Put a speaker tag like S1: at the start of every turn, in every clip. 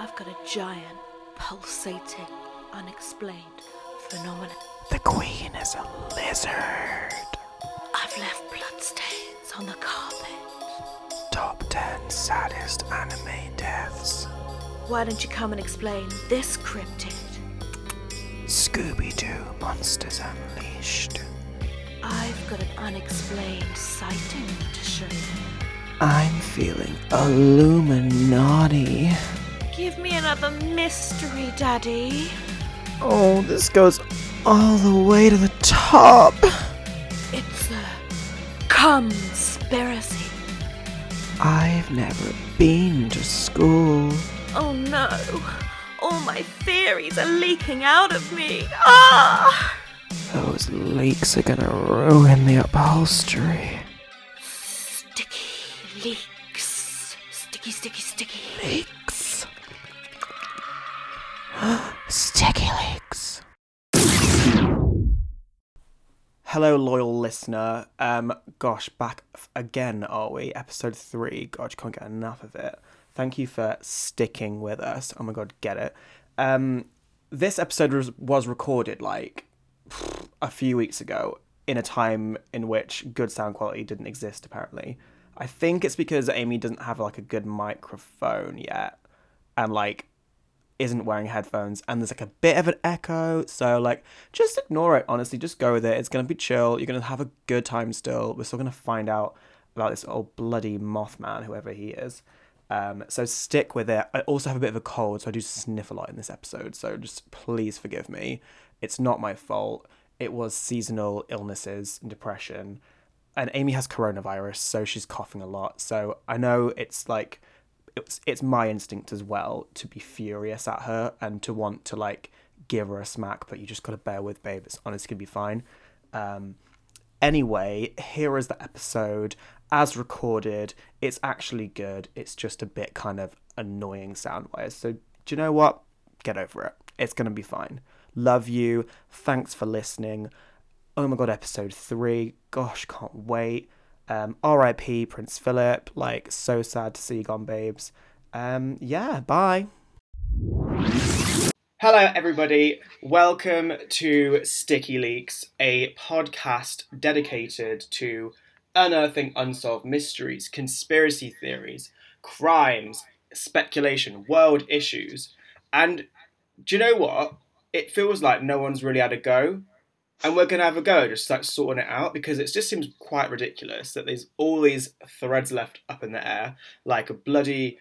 S1: I've got a giant, pulsating, unexplained phenomenon.
S2: The queen is a lizard.
S1: I've left bloodstains on the carpet.
S2: Top 10 saddest anime deaths.
S1: Why don't you come and explain this cryptid?
S2: Scooby Doo Monsters Unleashed.
S1: I've got an unexplained sighting to show you.
S2: I'm feeling Illuminati.
S1: Give me another mystery, Daddy.
S2: Oh, this goes all the way to the top.
S1: It's a conspiracy.
S2: I've never been to school.
S1: Oh no. All my theories are leaking out of me. Ah!
S2: Those leaks are gonna ruin the upholstery.
S1: Sticky leaks. Sticky, sticky, sticky.
S2: Leaks. Hello, loyal listener. Um, gosh, back again, are we? Episode three. God, can't get enough of it. Thank you for sticking with us. Oh my god, get it. Um, this episode was, was recorded like a few weeks ago in a time in which good sound quality didn't exist apparently i think it's because amy doesn't have like a good microphone yet and like isn't wearing headphones and there's like a bit of an echo so like just ignore it honestly just go with it it's gonna be chill you're gonna have a good time still we're still gonna find out about this old bloody mothman whoever he is um, so stick with it. I also have a bit of a cold, so I do sniff a lot in this episode. So just please forgive me. It's not my fault. It was seasonal illnesses and depression. And Amy has coronavirus, so she's coughing a lot. So I know it's like it's it's my instinct as well to be furious at her and to want to like give her a smack, but you just gotta bear with, babe. It's honestly gonna be fine. Um, anyway, here is the episode as recorded. It's actually good. It's just a bit kind of annoying sound wise. So, do you know what? Get over it. It's to be fine. Love you. Thanks for listening. Oh my god, episode three. Gosh, can't wait. Um, R.I.P. Prince Philip. Like, so sad to see you gone, babes. Um, yeah, bye. Hello, everybody. Welcome to Sticky Leaks, a podcast dedicated to unearthing unsolved mysteries, conspiracy theories, crimes, speculation, world issues. And do you know what? It feels like no one's really had a go. And we're going to have a go, just like sorting it out, because it just seems quite ridiculous that there's all these threads left up in the air, like a bloody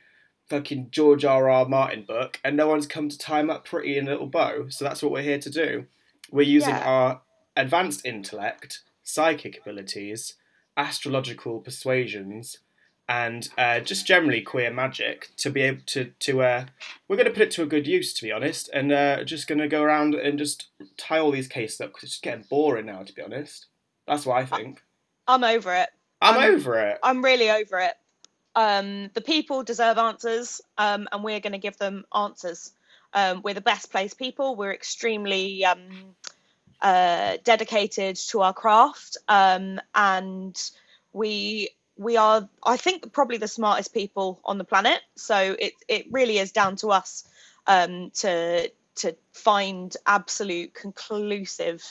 S2: fucking George R. R. Martin book, and no one's come to tie 'em up pretty in a little bow. So that's what we're here to do. We're using
S3: Yeah.
S2: our advanced intellect, psychic abilities, astrological persuasions, and uh, just generally queer magic to be able to to uh, we're going to put it to a good use, to be honest, and uh, just going to go around and just tie all these cases up because it's getting boring now, to be honest. That's what I think.
S3: I'm over it.
S2: I'm
S3: I'm-
S2: over it.
S3: I'm really over it. Um, the people deserve answers, um, and we're going to give them answers. Um, we're the best placed people. We're extremely um, uh, dedicated to our craft, um, and we we are, I think, probably the smartest people on the planet. So it it really is down to us um, to to find absolute conclusive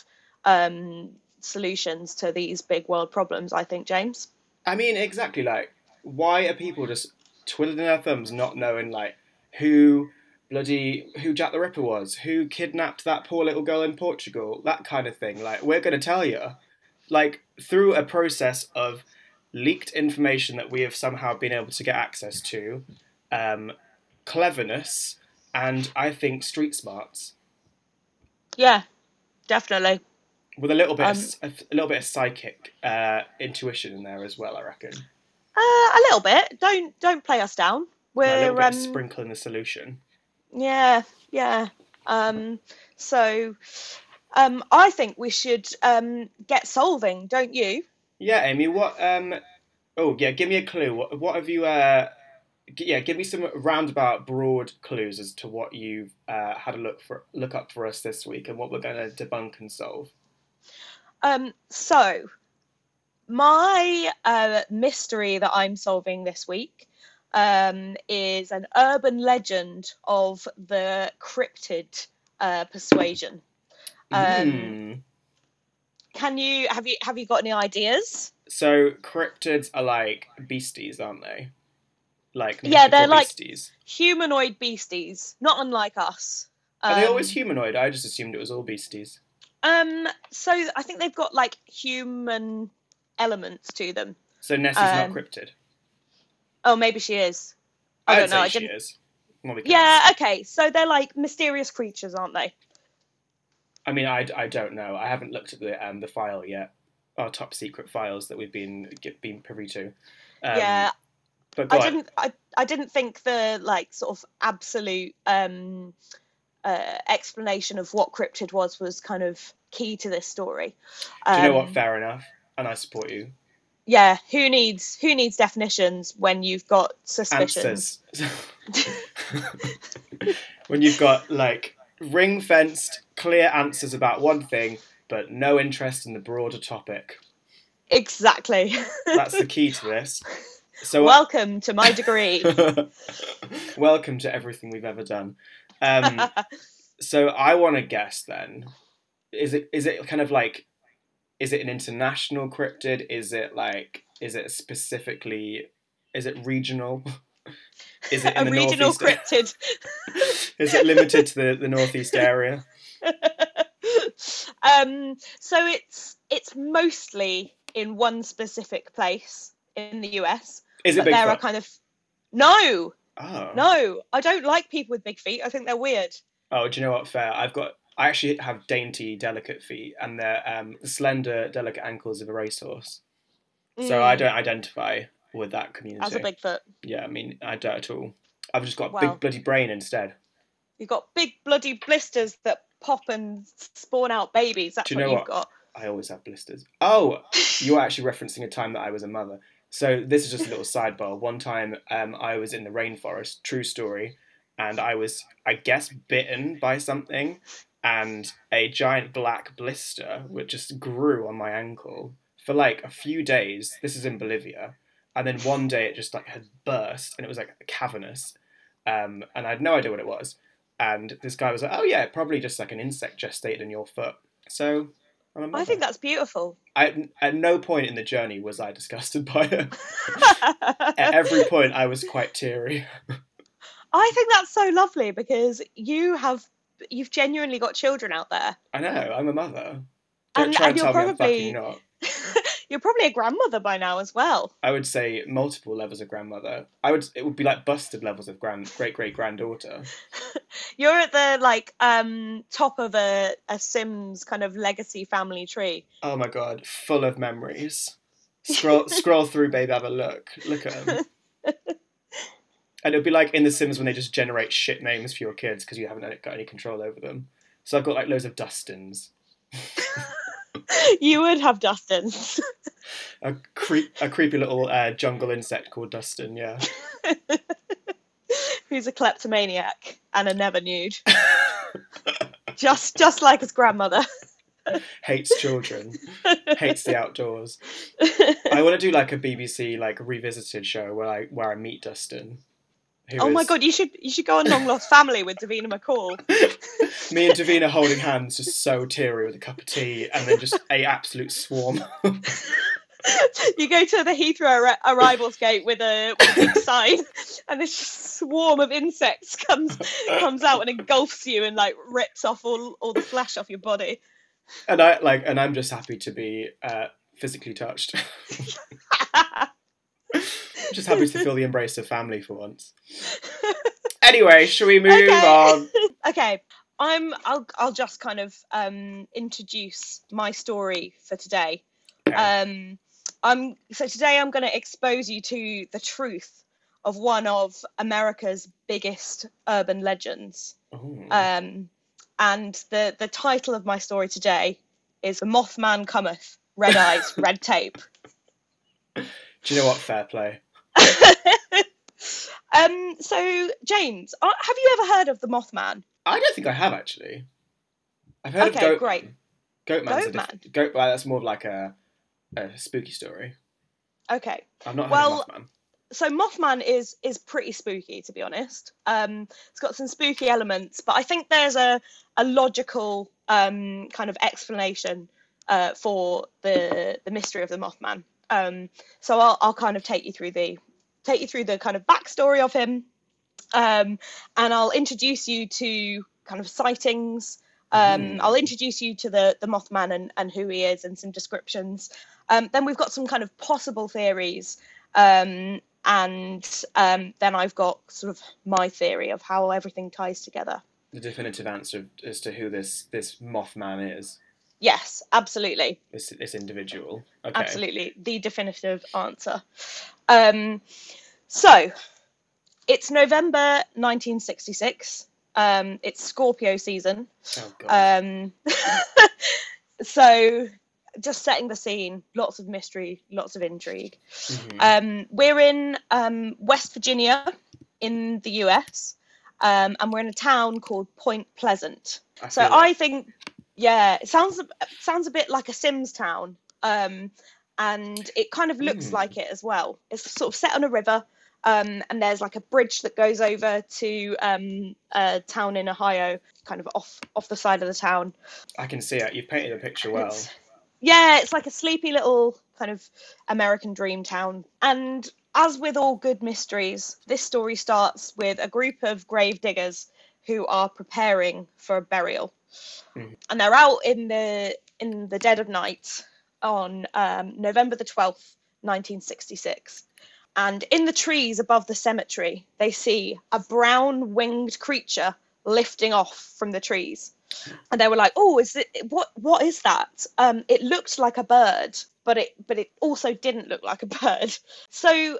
S3: um, solutions to these big world problems. I think, James.
S2: I mean, exactly. Like, why are people just twiddling their thumbs, not knowing like who bloody who Jack the Ripper was, who kidnapped that poor little girl in Portugal, that kind of thing? Like, we're going to tell you, like, through a process of leaked information that we have somehow been able to get access to, um, cleverness, and I think street smarts.
S3: Yeah, definitely.
S2: With a little bit,
S3: Um,
S2: of, a little bit of psychic uh, intuition in there as well, I reckon.
S3: Uh, a little bit. Don't don't play us down.
S2: a little
S3: We're
S2: bit
S3: um,
S2: in the solution.
S3: yeah yeah. Um, so um, I think we should um, get solving, don't you?
S2: Yeah, Amy. What? Um. Oh, yeah. Give me a clue. What? What have you? Uh. g- Yeah. Give me some roundabout, broad clues as to what you've uh, had a look for, look up for us this week, and what we're going to debunk and solve.
S3: Um, so my uh, mystery that I'm solving this week um, is an urban legend of the cryptid uh, persuasion. Um,
S2: Mm.
S3: Can you have you have you got any ideas?
S2: So cryptids are like beasties, aren't they? Like
S3: Yeah, they're
S2: mythical
S3: like-
S2: beasties.
S3: Humanoid beasties, not unlike us.
S2: Are they
S3: Um,
S2: always humanoid? I just assumed it was all beasties.
S3: Um, so I think they've got like human elements to them.
S2: So Nessie's
S3: um,
S2: not cryptid.
S3: Oh, maybe she is. I
S2: I'd
S3: don't know. I
S2: she is. Well, we
S3: Yeah. Okay. So they're like mysterious creatures, aren't they?
S2: I mean, I, I don't know. I haven't looked at the um the file yet. Our top secret files that we've been get, been privy to. Um,
S3: yeah.
S2: But
S3: I
S2: on.
S3: didn't. I, I didn't think the like sort of absolute um, uh, explanation of what cryptid was was kind of key to this story.
S2: Do you know what?
S3: Um,
S2: Fair enough. And I support you.
S3: Yeah. Who needs who needs definitions when you've got suspicions?
S2: When you've got like ring fenced, clear answers about one thing, but no interest in the broader topic.
S3: Exactly.
S2: That's the key to this. So
S3: Welcome to my degree.
S2: welcome to everything we've ever done. Um, so I want to guess then. Is it is it kind of like is it an international cryptid? Is it like is it specifically is it regional? Is it in
S3: a regional
S2: northeast?
S3: cryptid.
S2: Is it limited to the, the northeast area?
S3: um, so it's it's mostly in one specific place in the US.
S2: Is it
S3: but there are kind of no,
S2: Oh.
S3: no. I don't like people with big feet. I think they're weird.
S2: Oh, do you know what? Fair. I've got. I actually have dainty, delicate feet, and they're um, slender, delicate ankles of a racehorse. So I
S3: Mm,
S2: don't identify with that community.
S3: as a Bigfoot.
S2: Yeah, I mean, I don't at all. I've just got a
S3: Well.
S2: big bloody brain instead.
S3: You've got big bloody blisters that pop and spawn out babies. That's
S2: Do you
S3: what
S2: know
S3: you've
S2: what?
S3: got.
S2: I always have blisters. Oh, you're actually referencing a time that I was a mother. So this is just a little sidebar. One time, um, I was in the rainforest. True story, and I was, I guess, bitten by something, and a giant black blister which just grew on my ankle for like a few days. This is in Bolivia, and then one day it just like had burst, and it was like cavernous, um, and I had no idea what it was. And this guy was like, "Oh yeah, probably just like an insect gestated in your foot." So I'm a
S3: I think that's beautiful.
S2: I, at no point in the journey was I disgusted by it. At every point, I was quite teary.
S3: I think that's so lovely because you have you've genuinely got children out there.
S2: I know, I'm a mother. Don't
S3: And-
S2: try and,
S3: and you're
S2: tell me I'm
S3: probably-
S2: fucking not.
S3: You're probably a grandmother by now as well.
S2: I would say multiple levels of grandmother. I would. It would be like busted levels of grand, great great granddaughter.
S3: You're at the like um top of a, a Sims kind of legacy family tree.
S2: Oh my god, full of memories. Scroll scroll through, babe. Have a look. Look at them. And it'd be like in The Sims when they just generate shit names for your kids because you haven't got any control over them. So I've got like loads of Dustins.
S3: you would have Dustins.
S2: A creep, a creepy little uh, jungle insect called Dustin. Yeah.
S3: who's a kleptomaniac and a never nude. just just like his grandmother.
S2: hates children, hates the outdoors. I want to do like a BBC like revisited show where I where I meet Dustin.
S3: Oh my god, you should you should go on Long Lost Family with Davina McCall.
S2: Me and Davina holding hands, just so teary with a cup of tea, and then just a absolute swarm.
S3: you go to the Heathrow arri- arrivals gate with a, with a big sign, and this swarm of insects comes comes out and engulfs you and like rips off all all the flesh off your body.
S2: and I like, and I'm just happy to be uh, physically touched. just happy to feel the embrace of family for once. Anyway, shall we move
S3: Okay.
S2: on?
S3: okay, I'm I'll I'll just kind of um introduce my story for today.
S2: Okay.
S3: Um, I'm so today I'm going to expose you to the truth of one of America's biggest urban legends.
S2: Ooh.
S3: Um, and the the title of my story today is "The Mothman Cometh, Red Eyes, Red Tape."
S2: Do you know what? Fair play.
S3: Um, so James, uh, have you ever heard of the Mothman?
S2: I don't think I have actually. I've heard
S3: Okay,
S2: of Goat
S3: great.
S2: Goatman's a
S3: Goatman.
S2: diff- Goat. Well, that's more of like a, a spooky story.
S3: Okay,
S2: I've not heard
S3: Well,
S2: of Mothman.
S3: so Mothman is is pretty spooky to be honest. Um, it's got some spooky elements, but I think there's a a logical um, kind of explanation uh, for the the mystery of the Mothman. Um, so I'll I'll kind of take you through the take you through the kind of backstory of him, um, and I'll introduce you to kind of sightings. Um,
S2: Mm.
S3: I'll introduce you to the the Mothman and, and who he is and some descriptions. Um, then we've got some kind of possible theories, um, and um, then I've got sort of my theory of how everything ties together.
S2: The definitive answer as to who this this Mothman is.
S3: Yes, absolutely.
S2: This this individual. Okay.
S3: absolutely the definitive answer. Um, so it's November 1966. Um, it's Scorpio season.
S2: Oh god.
S3: Um, so just setting the scene, lots of mystery, lots of intrigue.
S2: Mhm.
S3: Um, we're in um, West Virginia in the US, um, and we're in a town called Point Pleasant.
S2: I
S3: So I think, yeah, it sounds sounds a bit like a Sims town, um, and it kind of looks
S2: Mm.
S3: like it as well. It's sort of set on a river, um, and there's like a bridge that goes over to um, a town in Ohio, kind of off off the side of the town.
S2: I can see it. You've painted a picture well.
S3: It's- yeah, it's like a sleepy little kind of American dream town. And as with all good mysteries, this story starts with a group of grave diggers who are preparing for a burial.
S2: Mhm.
S3: And they're out in the in the dead of night on um, November the 12th, 1966. And in the trees above the cemetery, they see a brown winged creature lifting off from the trees and they were like, "Oh, is it what? What is that?" Um, it looked like a bird, but it but it also didn't look like a bird. So,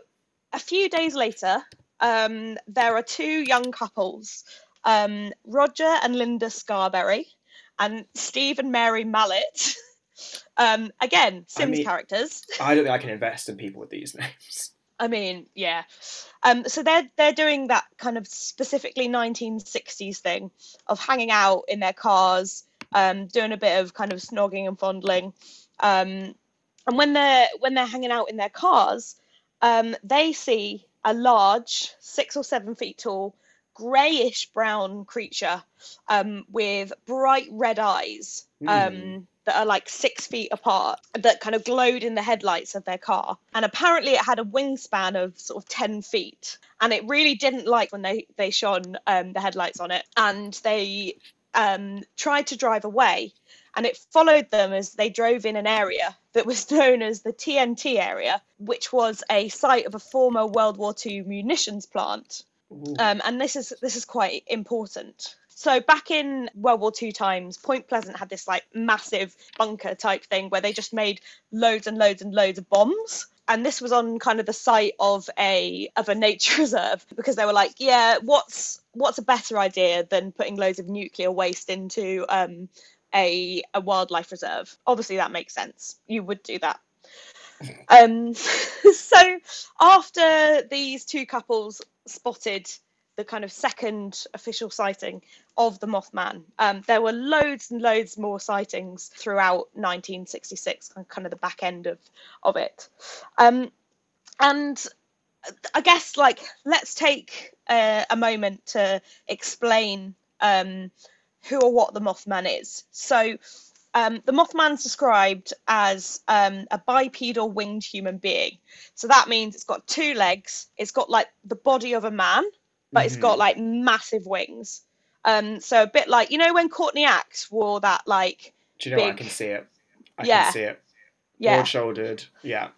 S3: a few days later, um, there are two young couples, um, Roger and Linda Scarberry, and Steve and Mary Mallette. um, again, Sims
S2: mean-
S3: characters.
S2: I don't think I can invest in people with these names.
S3: I mean, yeah. Um, so they're they're doing that kind of specifically 1960s thing of hanging out in their cars, um, doing a bit of kind of snogging and fondling, um, and when they're when they're hanging out in their cars, um, they see a large, six or seven feet tall, greyish brown creature um, with bright red eyes um,
S2: Hmm.
S3: that are like six feet apart that kind of glowed in the headlights of their car. And apparently, it had a wingspan of sort of 10 feet. And it really didn't like when they, they shone um, the headlights on it. And they um, tried to drive away. And it followed them as they drove in an area that was known as the TNT area, which was a site of a former World War II munitions plant. Um, and this is this is quite important. So back in World War II times, Point Pleasant had this like massive bunker type thing where they just made loads and loads and loads of bombs. And this was on kind of the site of a of a nature reserve because they were like, yeah, what's what's a better idea than putting loads of nuclear waste into um, a a wildlife reserve? Obviously, that makes sense. You would do that. Um, so after these two couples spotted the kind of second official sighting of the Mothman, um, there were loads and loads more sightings throughout 1966, and kind of the back end of of it. Um, and I guess like let's take a moment to explain um, who or what the Mothman is. So um, the Mothman's described as um, a bipedal winged human being. So that means it's got two legs, it's got like the body of a man, but it's
S2: Mhm.
S3: got like massive wings. Um, so a bit like you know when Courtney Act wore that like
S2: Do you know what? I can see it. I
S3: Yeah.
S2: can see it.
S3: yeah
S2: Broad shouldered. Yeah. Big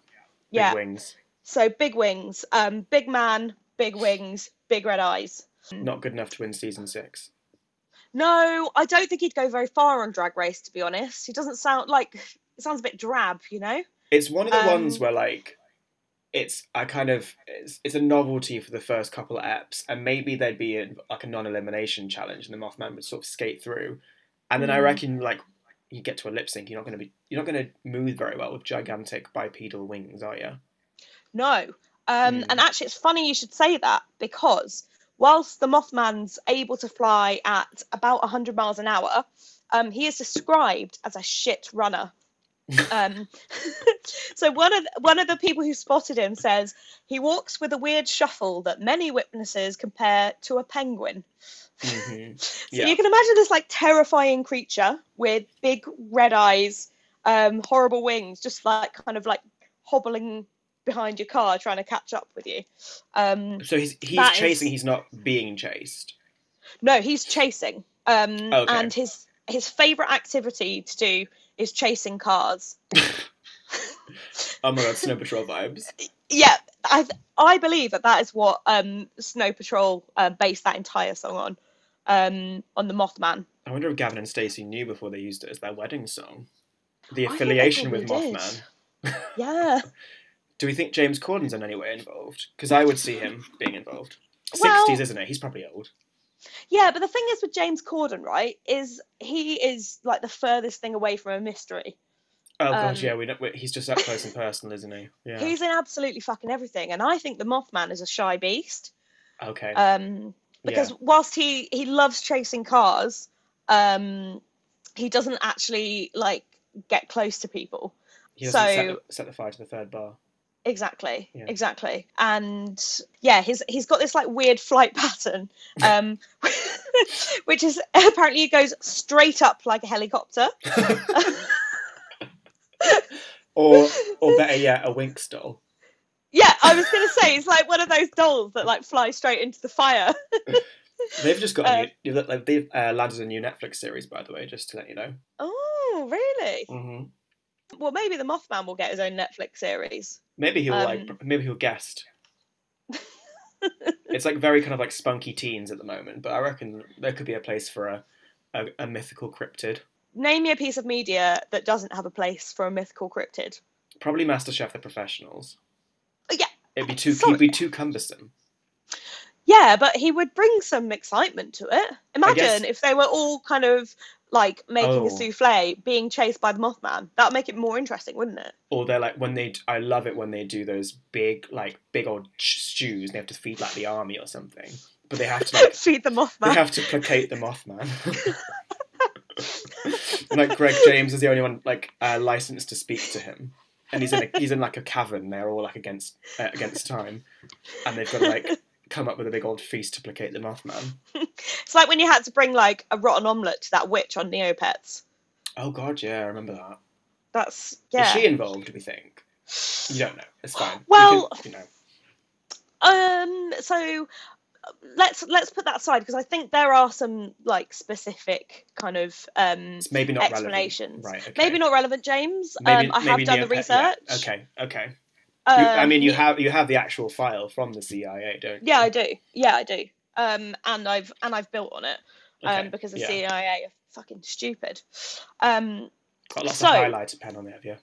S3: yeah
S2: wings.
S3: so big wings, um, big man, big wings, big red eyes.
S2: Not good enough to win season six.
S3: No, I don't think he'd go very far on Drag Race to be honest. He doesn't sound like it sounds a bit drab, you know.
S2: It's one of the
S3: Um,
S2: ones where like it's I kind of it's, it's a novelty for the first couple of eps, and maybe there'd be a, like a non-elimination challenge, and the Mothman would sort of skate through, and then I
S3: Mm.
S2: reckon like you get to a lip sync, you're not going to be you're not going to move very well with gigantic bipedal wings, are you?
S3: No. Um,
S2: Hmm.
S3: And actually, it's funny you should say that because whilst the Mothman's able to fly at about 100 miles an hour, um, he is described as a shit runner. Um, so one of one of the people who spotted him says he walks with a weird shuffle that many witnesses compare to a penguin.
S2: Mhm.
S3: So
S2: Yeah.
S3: you can imagine this like terrifying creature with big red eyes, um, horrible wings, just like kind of like hobbling behind your car trying to catch up with you. Um,
S2: So he's he's
S3: That is-
S2: chasing. He's not being chased.
S3: no, he's chasing. Um,
S2: Okay.
S3: And his his favorite activity to do is chasing cars.
S2: Oh my god, Snow Patrol vibes.
S3: Yeah, I I believe that that is what um, Snow Patrol uh, based that entire song on, um, on the Mothman.
S2: I wonder if Gavin and Stacey knew before they used it as their wedding song. The
S3: I think they
S2: affiliation with
S3: did.
S2: Mothman.
S3: Yeah.
S2: Do we think James Corden's in any way involved? Because I would see him being involved.
S3: Well-
S2: 60s, isn't it? He's probably old.
S3: Yeah, but the thing is with James Corden, right, is he is like the furthest thing away from a mystery.
S2: Oh gosh,
S3: Um,
S2: yeah, we don't, we, he's just up close and personal, isn't he? Yeah.
S3: He's in absolutely fucking everything, and I think the Mothman is a shy beast.
S2: okay.
S3: Um, because
S2: yeah.
S3: whilst he he loves chasing cars, um, he doesn't actually like get close to people.
S2: He doesn't set,
S3: so-
S2: the, set the fire to the third bar.
S3: Exactly,
S2: Yeah.
S3: exactly, and yeah, he's he's got this like weird flight pattern, um, which is apparently he goes straight up like a helicopter.
S2: Or, or better yet, a Winx doll.
S3: Yeah, I was gonna say it's like one of those dolls that like fly straight into the fire.
S2: They've just got
S3: Uh,
S2: a new, they've uh, landed a new Netflix series, by the way, just to let you know.
S3: Oh, really?
S2: hmm
S3: Well, maybe the Mothman will get his own Netflix series.
S2: Maybe he'll
S3: Um,
S2: like, maybe he'll guest. it's like very kind of like spunky teens at the moment, but I reckon there could be a place for a, a, a mythical cryptid.
S3: Name me a piece of media that doesn't have a place for a mythical cryptid.
S2: Probably MasterChef the Professionals.
S3: Uh, Yeah,
S2: It'd be too, it'd be too cumbersome.
S3: yeah, but he would bring some excitement to it. Imagine
S2: guess-
S3: if they were all kind of like making
S2: Oh.
S3: a souffle, being chased by the Mothman. That would make it more interesting, wouldn't it?
S2: Or they're like when they i love it when they do those big, like big old stews. And they have to feed like the army or something, but they have to like
S3: Feed the Mothman.
S2: they have to placate the Mothman. and, like Greg James is the only one like uh, licensed to speak to him, and he's in a, he's in like a cavern. They're all like against uh, against time, and they've got like come up with a big old feast to placate the Mothman.
S3: It's like when you had to bring like a rotten omelette to that witch on Neopets.
S2: Oh god, yeah, I remember that.
S3: That's yeah.
S2: Is she involved? We think? You don't know. It's fine. We
S3: Well-
S2: could, you know.
S3: Um. So let's let's put that aside because I think there are some like specific kind of um
S2: It's maybe not
S3: explanations.
S2: relevant. Right. Okay.
S3: maybe not relevant, James.
S2: Maybe-
S3: um, I have done the
S2: research. yeah,
S3: research.
S2: Okay. You, I
S3: Um,
S2: mean, you have you have the actual file from the CIA, don't you?
S3: Yeah, I do. Yeah, I do. Um, and I've and I've built on it. Um,
S2: Okay,
S3: because the
S2: yeah.
S3: CIA are fucking stupid. Um,
S2: Got lots
S3: So-
S2: of highlighter pen on there, have you?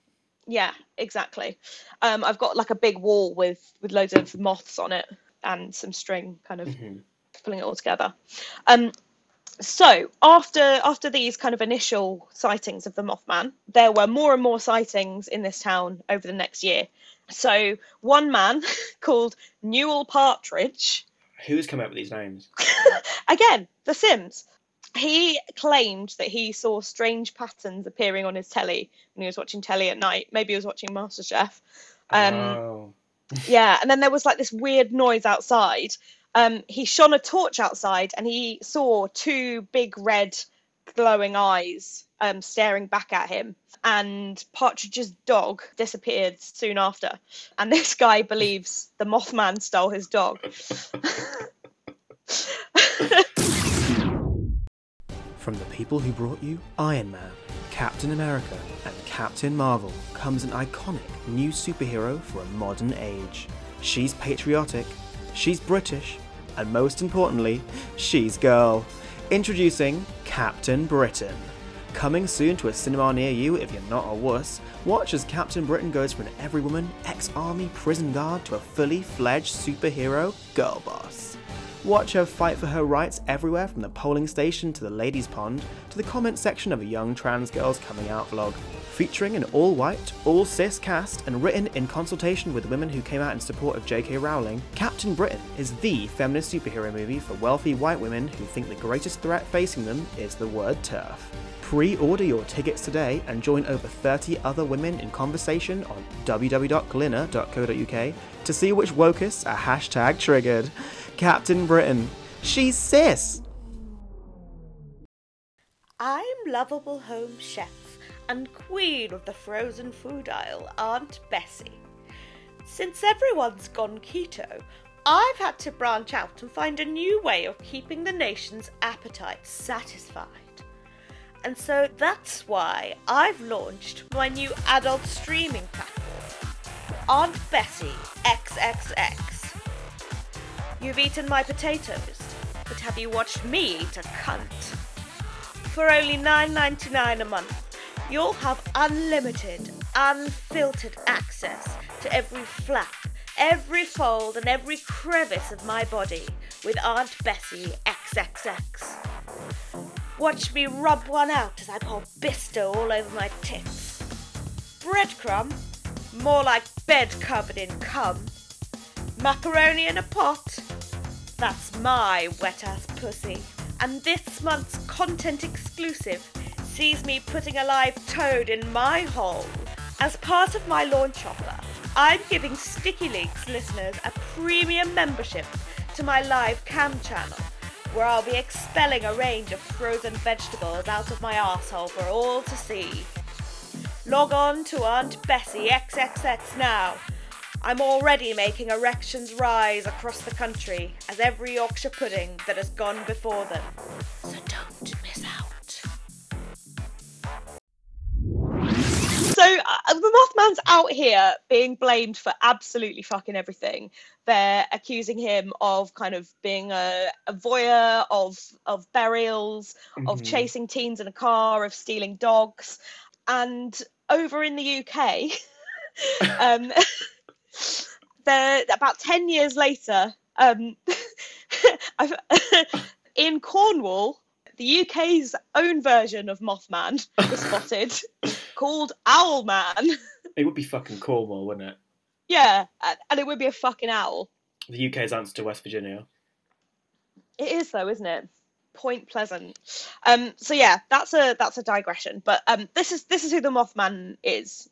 S3: yeah, exactly. Um, I've got like a big wall with with loads of moths on it and some string kind of
S2: Mhm.
S3: pulling it all together. Um, so after after these kind of initial sightings of the Mothman, there were more and more sightings in this town over the next year. So one man called Newell Partridge,
S2: Who's come up with these names?
S3: again The Sims, he claimed that he saw strange patterns appearing on his telly when he was watching telly at night. Maybe he was watching MasterChef. Um,
S2: oh.
S3: Yeah, and then there was like this weird noise outside. Um, he shone a torch outside and he saw two big red glowing eyes um, staring back at him. And Partridge's dog disappeared soon after. And this guy believes the Mothman stole his dog.
S2: From the people who brought you Iron Man, Captain America, and Captain Marvel comes an iconic new superhero for a modern age. She's patriotic, she's British, and most importantly, she's girl. Introducing Captain Britain. Coming soon to a cinema near you if you're not a wuss, watch as Captain Britain goes from an every woman, ex army prison guard to a fully fledged superhero girl boss. Watch her fight for her rights everywhere from the polling station to the ladies' pond to the comment section of a young trans girl's coming out vlog. Featuring an all white, all cis cast and written in consultation with women who came out in support of J.K. Rowling, Captain Britain is the feminist superhero movie for wealthy white women who think the greatest threat facing them is the word turf. Pre order your tickets today and join over 30 other women in conversation on www.glinner.co.uk to see which wokus are hashtag triggered. Captain Britain, she's cis!
S1: I'm lovable home chef and queen of the frozen food aisle, Aunt Bessie. Since everyone's gone keto, I've had to branch out and find a new way of keeping the nation's appetites satisfied. And so that's why I've launched my new adult streaming platform, Aunt Bessie XXX. You've eaten my potatoes, but have you watched me eat a cunt? For only $9.99 a month, you'll have unlimited, unfiltered access to every flap, every fold, and every crevice of my body with Aunt Bessie XXX. Watch me rub one out as I pour Bisto all over my tits. Breadcrumb? More like bed covered in cum. Macaroni in a pot? That's my wet ass pussy. And this month's content exclusive sees me putting a live toad in my hole. As part of my launch offer, I'm giving Sticky Leaks listeners a premium membership to my live cam channel, where I'll be expelling a range of frozen vegetables out of my arsehole for all to see. Log on to Aunt Bessie XXX now. I'm already making erections rise across the country as every Yorkshire pudding that has gone before them. So don't miss out.
S3: So uh, the Mothman's out here being blamed for absolutely fucking everything. They're accusing him of kind of being a, a voyeur of of burials, of
S2: Mhm.
S3: chasing teens in a car, of stealing dogs, and over in the UK, um, they're about ten years later. Um, in Cornwall, the UK's own version of Mothman was spotted, called Owlman.
S2: It would be fucking Cornwall, wouldn't it?
S3: Yeah, and it would be a fucking owl.
S2: The UK's answer to West Virginia.
S3: It is though, isn't it? Point Pleasant. Um, so yeah, that's a that's a digression. But um, this is this is who the Mothman is.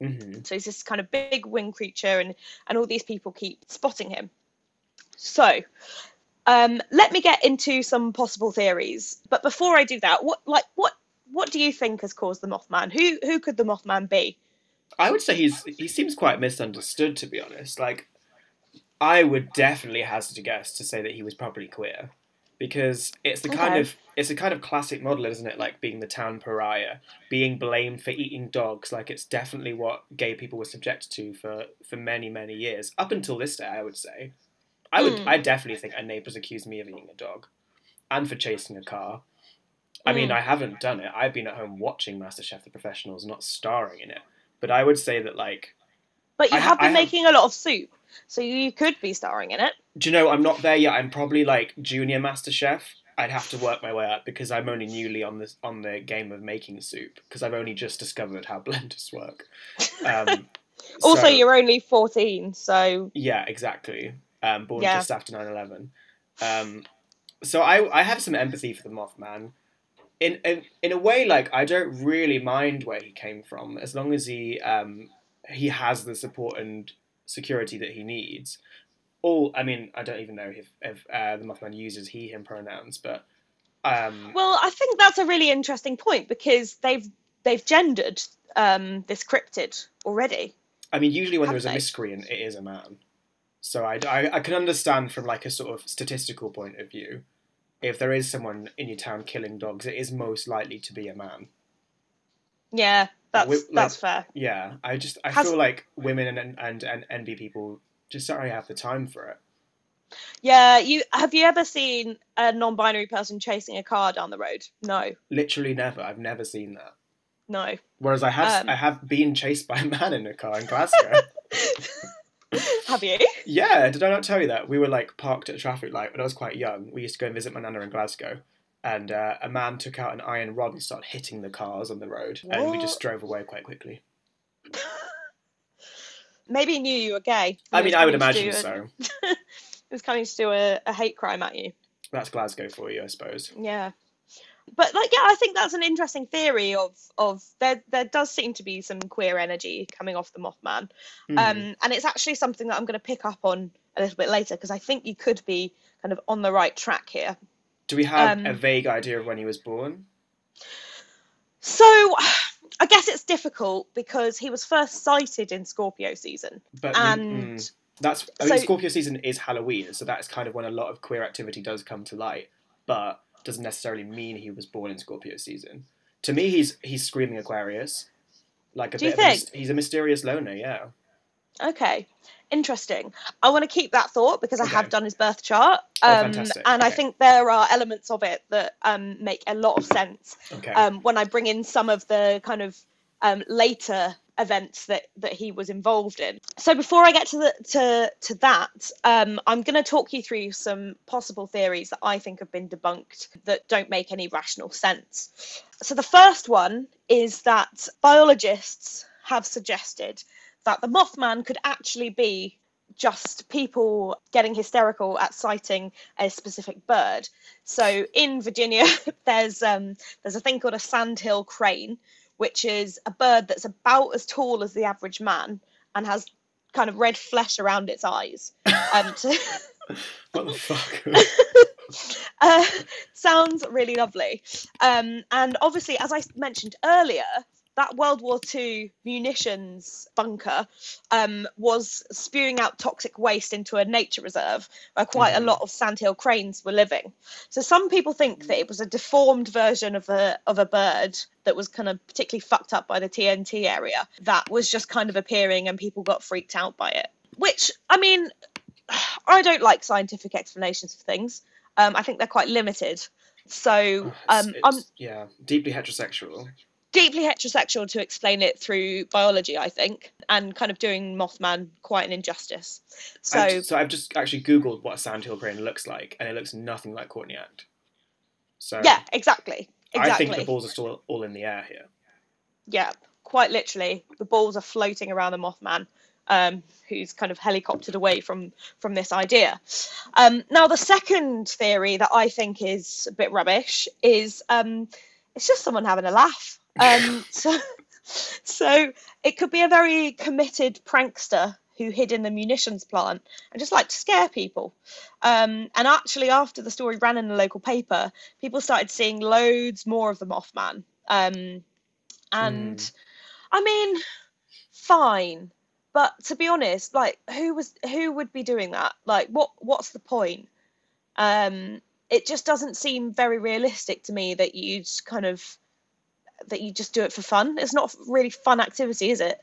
S2: Hmm
S3: So he's this kind of big winged creature, and and all these people keep spotting him. So, um, let me get into some possible theories. But before I do that, what like what what do you think has caused the Mothman? Who who could the Mothman be?
S2: I would say he's he seems quite misunderstood, to be honest. Like, I would definitely hazard a guess to say that he was probably queer, because it's the kind of it's a kind of classic model, isn't it? Like being the town pariah, being blamed for eating dogs. Like it's definitely what gay people were subjected to for for many many years, up until this day. I would say, I would
S3: Mm.
S2: I definitely think a neighbour's accused me of eating a dog, and for chasing a car. I mean,
S3: Mm.
S2: I haven't done it. I've been at home watching MasterChef: The Professionals, not starring in it. But I would say that like
S3: But you
S2: I
S3: have been
S2: I have-
S3: making a lot of soup, so you could be starring in it.
S2: Do you know I'm not there yet? I'm probably like junior master chef. I'd have to work my way up because I'm only newly on this on the game of making soup because I've only just discovered how blenders work. Um,
S3: Also,
S2: so-
S3: you're only 14, so
S2: yeah, exactly. Um, born
S3: Yeah.
S2: just after 9/11. Um, so I I have some empathy for the Mothman. In, in in a way, like I don't really mind where he came from as long as he um, he has the support and security that he needs. All I mean, I don't even know if if uh, the Mothman uses he him pronouns, but um,
S3: Well, I think that's a really interesting point because they've they've gendered um, this cryptid already.
S2: I mean, usually when there's a miscreant, it is a man. So I, I, I can understand from like a sort of statistical point of view, if there is someone in your town killing dogs, it is most likely to be a man.
S3: Yeah, that's
S2: like-
S3: that's fair.
S2: Yeah, I just I
S3: Has-
S2: feel like women and and and NB people just don't really have the time for it.
S3: Yeah, you have you ever seen a non-binary person chasing a car down the road? No,
S2: Literally never. I've never seen that.
S3: no.
S2: Whereas I have
S3: Um.
S2: I have been chased by a man in a car in Glasgow.
S3: have you?
S2: Yeah, did I not tell you that? We were like parked at a traffic light when I was quite young. We used to go and visit my nana in Glasgow. And uh, a man took out an iron rod and started hitting the cars on the road. And we just drove away quite quickly.
S3: Maybe he knew you were gay.
S2: I mean, I would imagine so.
S3: He was coming to do a, a hate crime at you.
S2: That's Glasgow for you, I suppose.
S3: Yeah. but like yeah i think that's an interesting theory of of there there does seem to be some queer energy coming off the mothman
S2: Mhm.
S3: um and it's actually something that i'm going to pick up on a little bit later because i think you could be kind of on the right track here
S2: Do we have
S3: um,
S2: a vague idea of when he was born?
S3: so i guess it's difficult because he was first sighted in scorpio season
S2: But
S3: and
S2: mm, that's I mean,
S3: so-
S2: Scorpio season is Halloween, so that's kind of when a lot of queer activity does come to light. But doesn't necessarily mean he was born in Scorpio season. To me, he's he's screaming Aquarius, like a bit. Of a, he's a mysterious loner, yeah.
S3: Okay, interesting. I want to keep that thought because I have done his birth chart,
S2: Oh,
S3: um,
S2: fantastic.
S3: and I think there are elements of it that um, make a lot of sense
S2: Okay.
S3: um, when I bring in some of the kind of um, later events that that he was involved in. So before I get to the to to that, um, I'm going to talk you through some possible theories that I think have been debunked that don't make any rational sense. So the first one is that biologists have suggested that the Mothman could actually be just people getting hysterical at sighting a specific bird. So in Virginia, there's um, there's a thing called a sandhill crane, which is a bird that's about as tall as the average man and has kind of red flesh around its eyes. Um, so,
S2: what the fuck?
S3: uh, sounds really lovely. Um, and obviously, as I mentioned earlier, that World War II munitions bunker um, was spewing out toxic waste into a nature reserve where quite
S2: Mhm.
S3: a lot of sandhill cranes were living. So some people think that it was a deformed version of a of a bird that was kind of particularly fucked up by the TNT area that was just kind of appearing and people got freaked out by it. Which I mean, I don't like scientific explanations of things. Um, I think they're quite limited. So
S2: It's-
S3: um,
S2: it's-
S3: I'm
S2: yeah, deeply heterosexual.
S3: Deeply heterosexual to explain it through biology, I think, and kind of doing Mothman quite an injustice. So
S2: I've, so I've just actually googled what a sandhill crane looks like, and it looks nothing like Courtney Act. So
S3: yeah, exactly, exactly.
S2: I think the balls are still all in the air here.
S3: Yeah, quite literally, the balls are floating around the Mothman, um, who's kind of helicoptered away from from this idea. Um, now, the second theory that I think is a bit rubbish is um, it's just someone having a laugh. Um, so, so it could be a very committed prankster who hid in the munitions plant and just liked to scare people. Um, and actually, after the story ran in the local paper, people started seeing loads more of the Mothman. Um, and
S2: Mm.
S3: I mean, fine, but to be honest, like who was who would be doing that? Like, what what's the point? Um, it just doesn't seem very realistic to me that you'd kind of that you just do it for fun. It's not really fun activity, is it?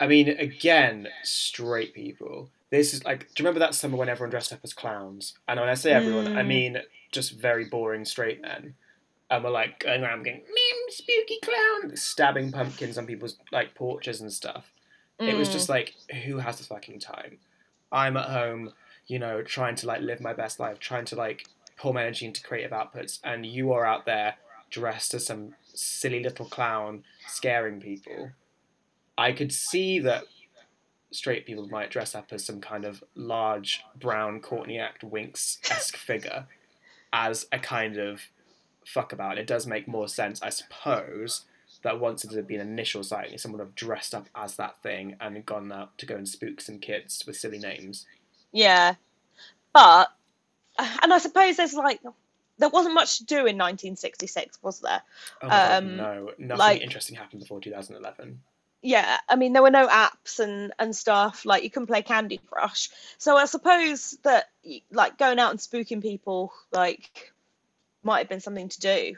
S2: I mean, again, straight people. This is like, do you remember that summer when everyone dressed up as clowns? And when I say everyone, I
S3: Mm.
S2: mean just very boring straight men. And we're like going around going, "Mmm, spooky clown, stabbing pumpkins on people's like porches and stuff. It was
S3: Mm.
S2: just like, who has the fucking time? I'm at home, you know, trying to like live my best life, trying to like pour my energy into creative outputs, and you are out there dressed as some silly little clown scaring people. I could see that straight people might dress up as some kind of large brown Courtney Act Winx esque figure as a kind of fuck about. It does make more sense, I suppose, that once it had been initial sighting, someone would have dressed up as that thing and gone out to go and spook some kids with silly names.
S3: Yeah, but and I suppose there's like there wasn't much to do in 1966, was there?
S2: Oh my God,
S3: Um,
S2: no, nothing
S3: like-
S2: interesting happened before 2011.
S3: yeah i mean there were no apps and and stuff like you couldn't play candy crush so i suppose that like going out and spooking people like might have been something to do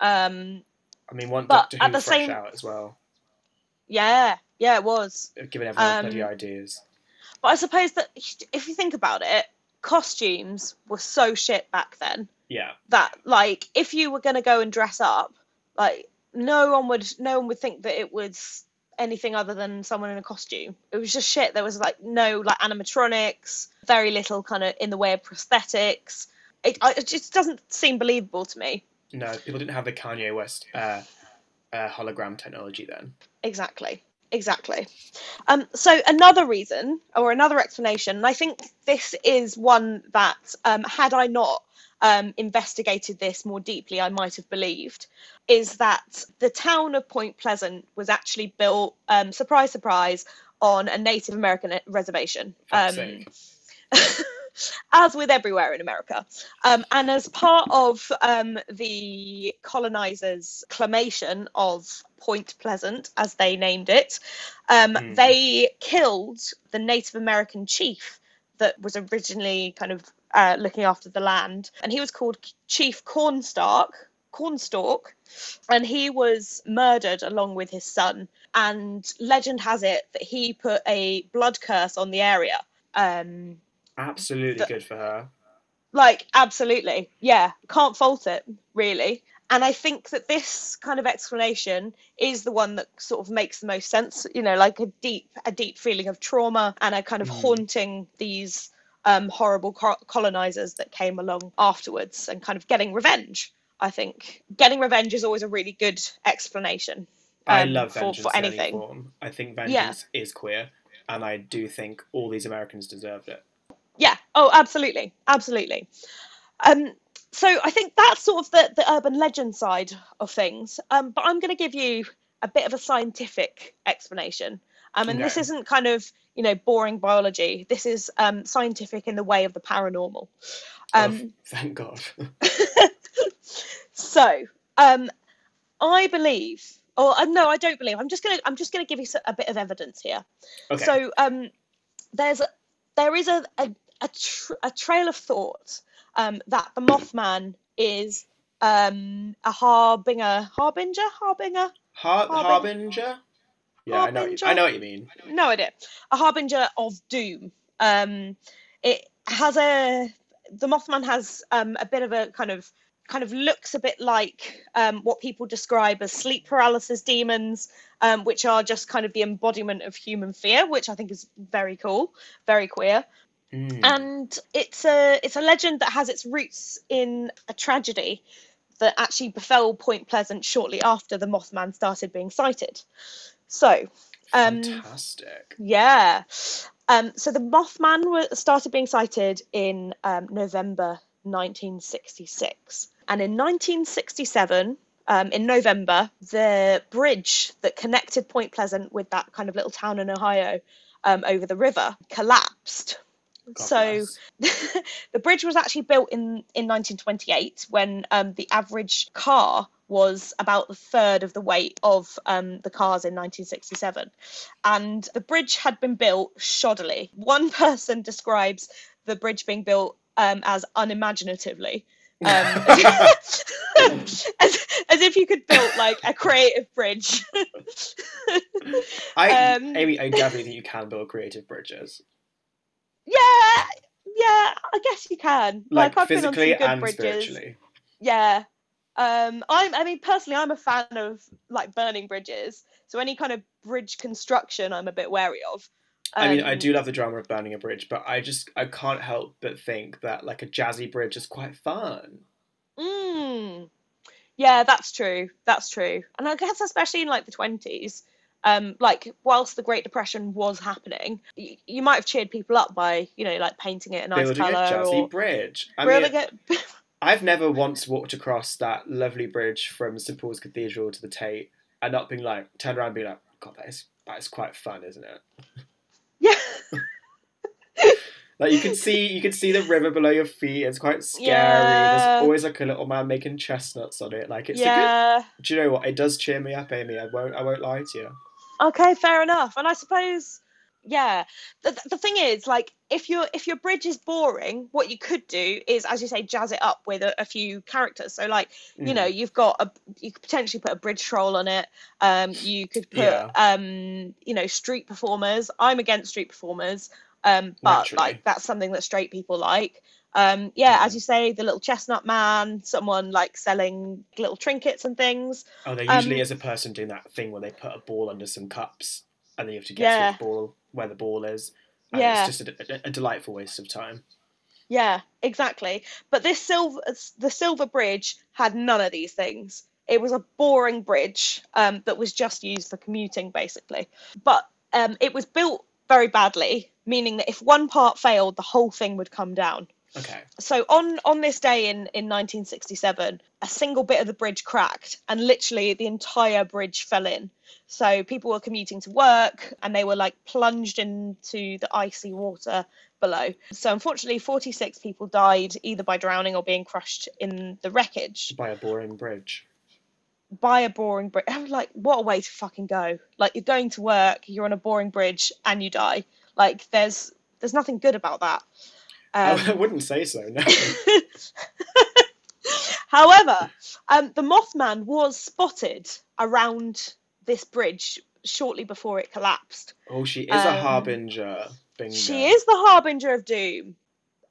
S3: um
S2: I mean, one
S3: But
S2: Doctor
S3: at
S2: Who
S3: the same-
S2: out as well,
S3: yeah yeah it was
S2: giving everyone
S3: Um,
S2: bloody ideas.
S3: but i suppose that if you think about it costumes were so shit back then.
S2: Yeah,
S3: that like if you were going to go and dress up like no one would no one would think that it was anything other than someone in a costume. It was just shit. There was like no like animatronics very little kind of in the way of prosthetics. It, it just doesn't seem believable to me.
S2: No, people didn't have the Kanye West uh, uh, hologram technology then.
S3: exactly exactly um so another reason or another explanation and i think this is one that um had i not um, investigated this more deeply, I might have believed, is that the town of Point Pleasant was actually built, um, surprise, surprise, on a Native American reservation. As with everywhere in America. Um, and as part of um, the colonizers' clamation of Point Pleasant, as they named it, um,
S2: Mm.
S3: they killed the Native American chief that was originally kind of uh, looking after the land. And he was called Chief Cornstalk. Cornstalk, and he was murdered along with his son. And legend has it that he put a blood curse on the area. Um,
S2: Absolutely
S3: the-
S2: good for her.
S3: like absolutely yeah can't fault it really and i think that this kind of explanation is the one that sort of makes the most sense you know like a deep a deep feeling of trauma and a kind of
S2: Mm.
S3: haunting these um, horrible co- colonizers that came along afterwards and kind of getting revenge i think getting revenge is always a really good explanation
S2: I
S3: um,
S2: love
S3: for-
S2: vengeance
S3: for
S2: in any
S3: anything.
S2: form. I think vengeance is queer, and I do think all these Americans deserved it.
S3: Yeah. Oh, absolutely, absolutely. Um, so I think that's sort of the, the urban legend side of things. Um, but I'm going to give you a bit of a scientific explanation. Um, and this isn't kind of you know boring biology. This is um, scientific in the way of the paranormal.
S2: Oh,
S3: Um,
S2: thank God.
S3: so um, I believe, or uh, no, I don't believe. I'm just gonna I'm just gonna give you a bit of evidence here.
S2: Okay.
S3: So um, there's a, there is a a, a, tr- a trail of thought um, that the Mothman is um, a harbinger, harbinger, harbinger.
S2: Har-
S3: Harbin-
S2: Harbinger? Yeah, I know, what you- I know what you mean.
S3: No idea. A harbinger of doom. Um, it has a the Mothman has um, a bit of a kind of kind of looks a bit like um, what people describe as sleep paralysis demons, um, which are just kind of the embodiment of human fear, which I think is very cool, very queer.
S2: Mm.
S3: and it's a it's a legend that has its roots in a tragedy that actually befell Point Pleasant shortly after the Mothman started being sighted. So, um,
S2: Fantastic.
S3: yeah, um, so the Mothman started being sighted in um, November 1966, and in 1967. Um, in November, the bridge that connected Point Pleasant with that kind of little town in Ohio um, over the river collapsed.
S2: God
S3: so the bridge was actually built in in 1928 when um, the average car was about a third of the weight of um, the cars in 1967 and the bridge had been built shoddily. One person describes the bridge being built um, as unimaginatively. Um, as, as if you could build like a creative bridge.
S2: I,
S3: um,
S2: Amy, I definitely think you can build creative bridges,
S3: yeah yeah i guess you can
S2: like,
S3: i've been on some
S2: physically
S3: good
S2: and
S3: bridges
S2: spiritually.
S3: Yeah. Um, I'm, I mean, personally, I'm a fan of like burning bridges. So any kind of bridge construction, I'm a bit wary of.
S2: I mean, I
S3: Um,
S2: do love the drama of burning a bridge, but I just I can't help but think that like a jazzy bridge is quite fun.
S3: Mm, yeah, that's true. That's true. And I guess especially in like the 20s, um, like whilst the Great Depression was happening, y- you might have cheered people up by, you know, like painting it a nice
S2: Building a
S3: colour
S2: jazzy
S3: or
S2: bridge. I
S3: building
S2: mean,
S3: it.
S2: I've never once walked across that lovely bridge from St Paul's Cathedral to the Tate and not being like, turned around and being like, God, that is that is quite fun, isn't it?
S3: yeah.
S2: Like you can see, you can see the river below your feet. It's quite scary.
S3: Yeah.
S2: There's always like a little man making chestnuts on it. Like it's a good.
S3: yeah.
S2: Do you know what? It does cheer me up, Amy. I won't. I won't lie to you.
S3: Okay, fair enough. And I suppose, yeah, the, the thing is, like, if your if your bridge is boring, what you could do is, as you say, jazz it up with a, a few characters. So, like, you know,
S2: Mm.
S3: you've got a you could potentially put a bridge troll on it. Um, you could put,
S2: Yeah.
S3: um, you know, street performers. I'm against street performers, um, but
S2: Naturally.
S3: like that's something that straight people like. Um, yeah, as you say, the little chestnut man, someone like selling little trinkets and things.
S2: Oh, there usually
S3: um,
S2: is a person doing that thing where they put a ball under some cups, and then you have to guess
S3: Yeah.
S2: which ball where the ball is. And
S3: Yeah.
S2: it's just a, a, a delightful waste of time.
S3: Yeah, exactly. But this silver, the Silver Bridge had none of these things. It was a boring bridge um, that was just used for commuting, basically. But um, it was built very badly, meaning that if one part failed, the whole thing would come down.
S2: Okay.
S3: So on on this day in in 1967, a single bit of the bridge cracked, and literally the entire bridge fell in. So people were commuting to work, and they were like plunged into the icy water below. So unfortunately, 46 people died either by drowning or being crushed in the wreckage
S2: By a boring bridge.
S3: by a boring bridge. Like, what a way to fucking go! Like, you're going to work, you're on a boring bridge, and you die. Like, there's there's nothing good about that. Um,
S2: I wouldn't say so. No.
S3: However, um, the Mothman was spotted around this bridge shortly before it collapsed.
S2: oh, she is a
S3: Um,
S2: harbinger. Bingo.
S3: She is the harbinger of doom,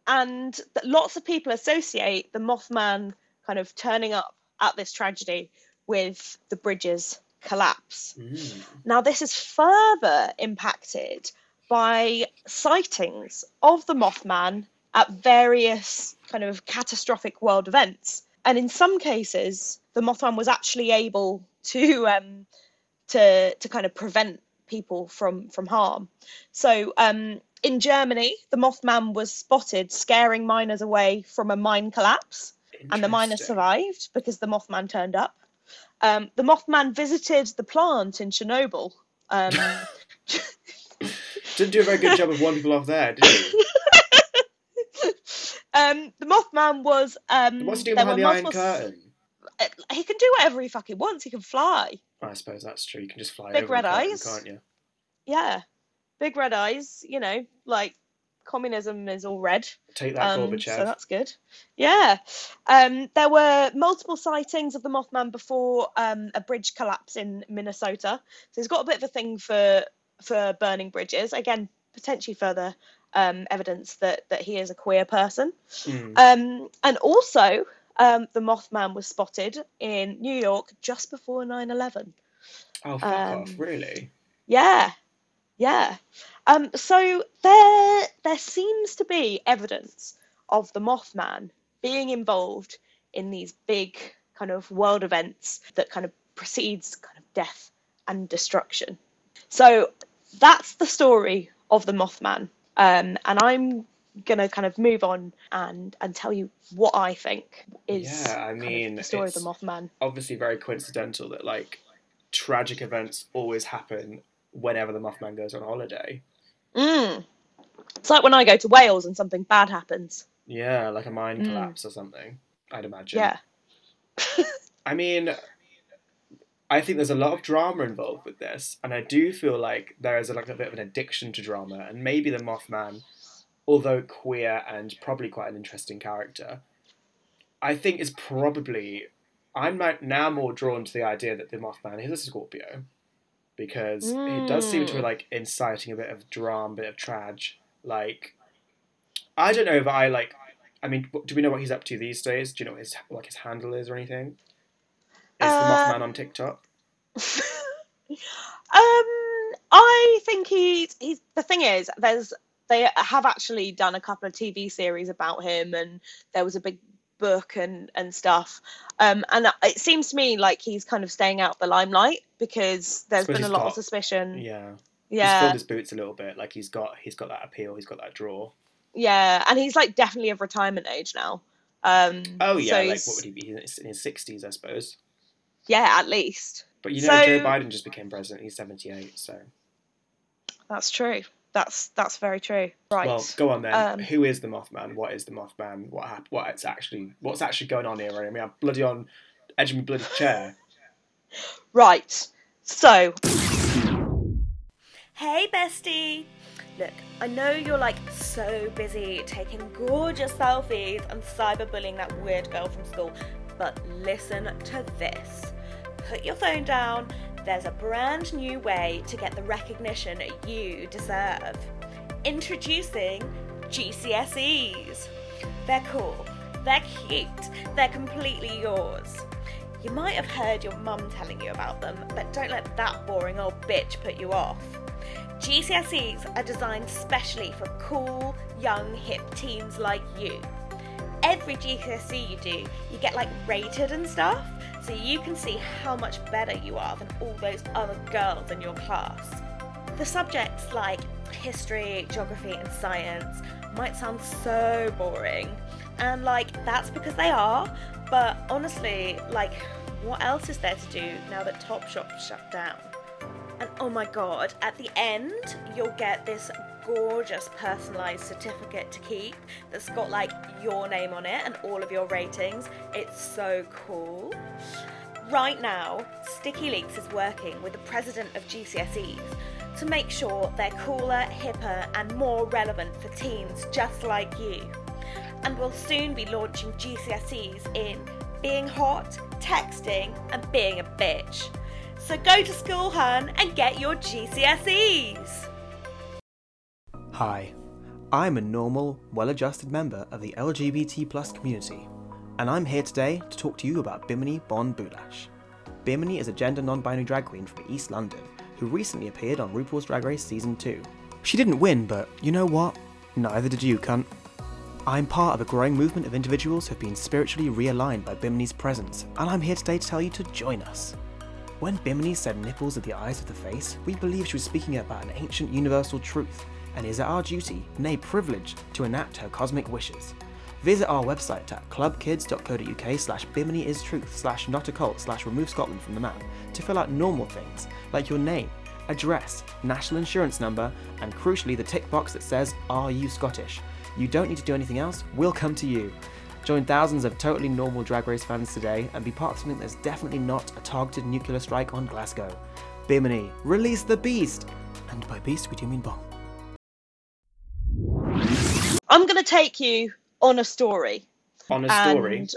S3: and that lots of people associate the Mothman kind of turning up at this tragedy with the bridge's collapse.
S2: Mm.
S3: Now, this is further impacted by sightings of the Mothman at various kind of catastrophic world events. And in some cases, the Mothman was actually able to um, to to kind of prevent people from from harm. So um, in Germany, the Mothman was spotted scaring miners away from a mine collapse and the miners survived because the Mothman turned up. Um, the Mothman visited the plant in Chernobyl.
S2: Didn't do a very good job of warning people off there, did he?
S3: um, the Mothman was. Um,
S2: What's he doing
S3: there
S2: behind the
S3: were
S2: Iron
S3: multiple-
S2: Curtain?
S3: Uh, He can do whatever he fucking wants. He can fly.
S2: I suppose that's true. You can just fly
S3: Big
S2: over
S3: red
S2: the curtain,
S3: eyes.
S2: can't you?
S3: Yeah, big red eyes. You know, like communism is all red.
S2: Take that,
S3: Um,
S2: Gorbachev.
S3: so that's good. Yeah. Um, there were multiple sightings of the Mothman before um, a bridge collapse in Minnesota. So he's got a bit of a thing for for burning bridges. Again, potentially further um, evidence that that he is a queer person.
S2: Mm.
S3: Um, and also, um, the Mothman was spotted in New York just before 9 11.
S2: Oh, fuck
S3: um,
S2: off! Really?
S3: Yeah, yeah. Um, so there, there seems to be evidence of the Mothman being involved in these big kind of world events that kind of precedes kind of death and destruction. So that's the story of the Mothman, um, and I'm gonna kind of move on and and tell you what I think is
S2: Yeah, I mean,
S3: the story of the Mothman.
S2: Obviously, very coincidental that like tragic events always happen whenever the Mothman goes on holiday.
S3: Mm. It's like when I go to Wales and something bad happens.
S2: Yeah, like a mine
S3: Mm.
S2: collapse or something. I'd imagine.
S3: Yeah.
S2: I mean, I think there's a lot of drama involved with this, and I do feel like there is a, like a bit of an addiction to drama, and maybe the Mothman, although queer and probably quite an interesting character, I think is probably I'm now more drawn to the idea that the Mothman is a Scorpio, because it does seem to be
S3: Mm.
S2: like inciting a bit of drama, a bit of trage. Like, I don't know if I like. I mean, do we know what he's up to these days? Do you know what his like his handle is or anything? Is the Mothman on TikTok?
S3: um, I think he's he's the thing is there's they have actually done a couple of TV series about him, and there was a big book and and stuff. Um, and it seems to me like he's kind of staying out the limelight because there's been a
S2: he's
S3: lot of suspicion.
S2: Yeah, he's.
S3: Yeah,
S2: filled his boots a little bit. Like he's got he's got that appeal. He's got that draw.
S3: yeah, and he's like definitely of retirement age now. Um,
S2: Oh yeah,
S3: so
S2: like
S3: he's-
S2: what would he be? He's in his sixties, I suppose.
S3: Yeah, at least.
S2: But you know,
S3: So-
S2: Joe Biden just became president. He's seventy-eight. So
S3: That's true. That's that's very true. Right.
S2: well, go on then.
S3: Um,
S2: Who is the Mothman? What is the Mothman? What hap- What's actually what's actually going on here? I mean, I'm bloody on edge of my bloody chair.
S3: Right. So,
S1: Hey, bestie! Look, I know you're like so busy taking gorgeous selfies and cyberbullying that weird girl from school, but listen to this. Put your phone down, there's a brand new way to get the recognition you deserve. Introducing GCSEs. They're cool, they're cute, they're completely yours. You might have heard your mum telling you about them, but don't let that boring old bitch put you off. GCSEs are designed specially for cool, young, hip teens like you. Every GCSE you do, you get like rated and stuff, so you can see how much better you are than all those other girls in your class. The subjects like history, geography, and science might sound so boring. And like, that's because they are, but honestly, like, what else is there to do now that Topshop shut down? And oh my god, at the end, you'll get this gorgeous personalized certificate to keep that's got like your name on it and all of your ratings. It's so cool. Right now, Sticky Leaks is working with the president of GCSEs to make sure they're cooler, hipper, and more relevant for teens just like you. And we'll soon be launching GCSEs in being hot, texting, and being a bitch. So go to school, hun, and get your GCSEs.
S2: Hi, I'm a normal, well adjusted member of the LGBT plus community, and I'm here today to talk to you about Bimini Bon Boulash. Bimini is a gender non binary drag queen from East London who recently appeared on RuPaul's Drag Race Season 2. She didn't win, but you know what? Neither did you, cunt. I'm part of a growing movement of individuals who have been spiritually realigned by Bimini's presence, and I'm here today to tell you to join us. When Bimini said nipples are the eyes of the face, we believe she was speaking about an ancient universal truth, and is it our duty, nay privilege, to enact her cosmic wishes. Visit our website at clubkids.co.uk slash bimini is truth slash not a cult slash remove Scotland from the map to fill out normal things like your name, address, national insurance number, and crucially the tick box that says, Are you Scottish? You don't need to do anything else, we'll come to you. Join thousands of totally normal Drag Race fans today and be part of something that's definitely not a targeted nuclear strike on Glasgow. Bimini, release the beast! And by beast, we do mean bomb.
S3: I'm going to take you on a story.
S2: On a story?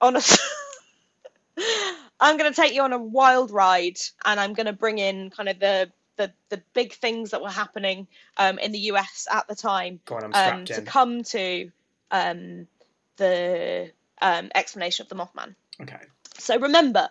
S3: On a. I'm going to take you on a wild ride, and I'm going to bring in kind of the the, the big things that were happening um, in the US at the time
S2: Go on, I'm
S3: um, to
S2: in.
S3: come to um, the um, explanation of the Mothman.
S2: Okay.
S3: So remember,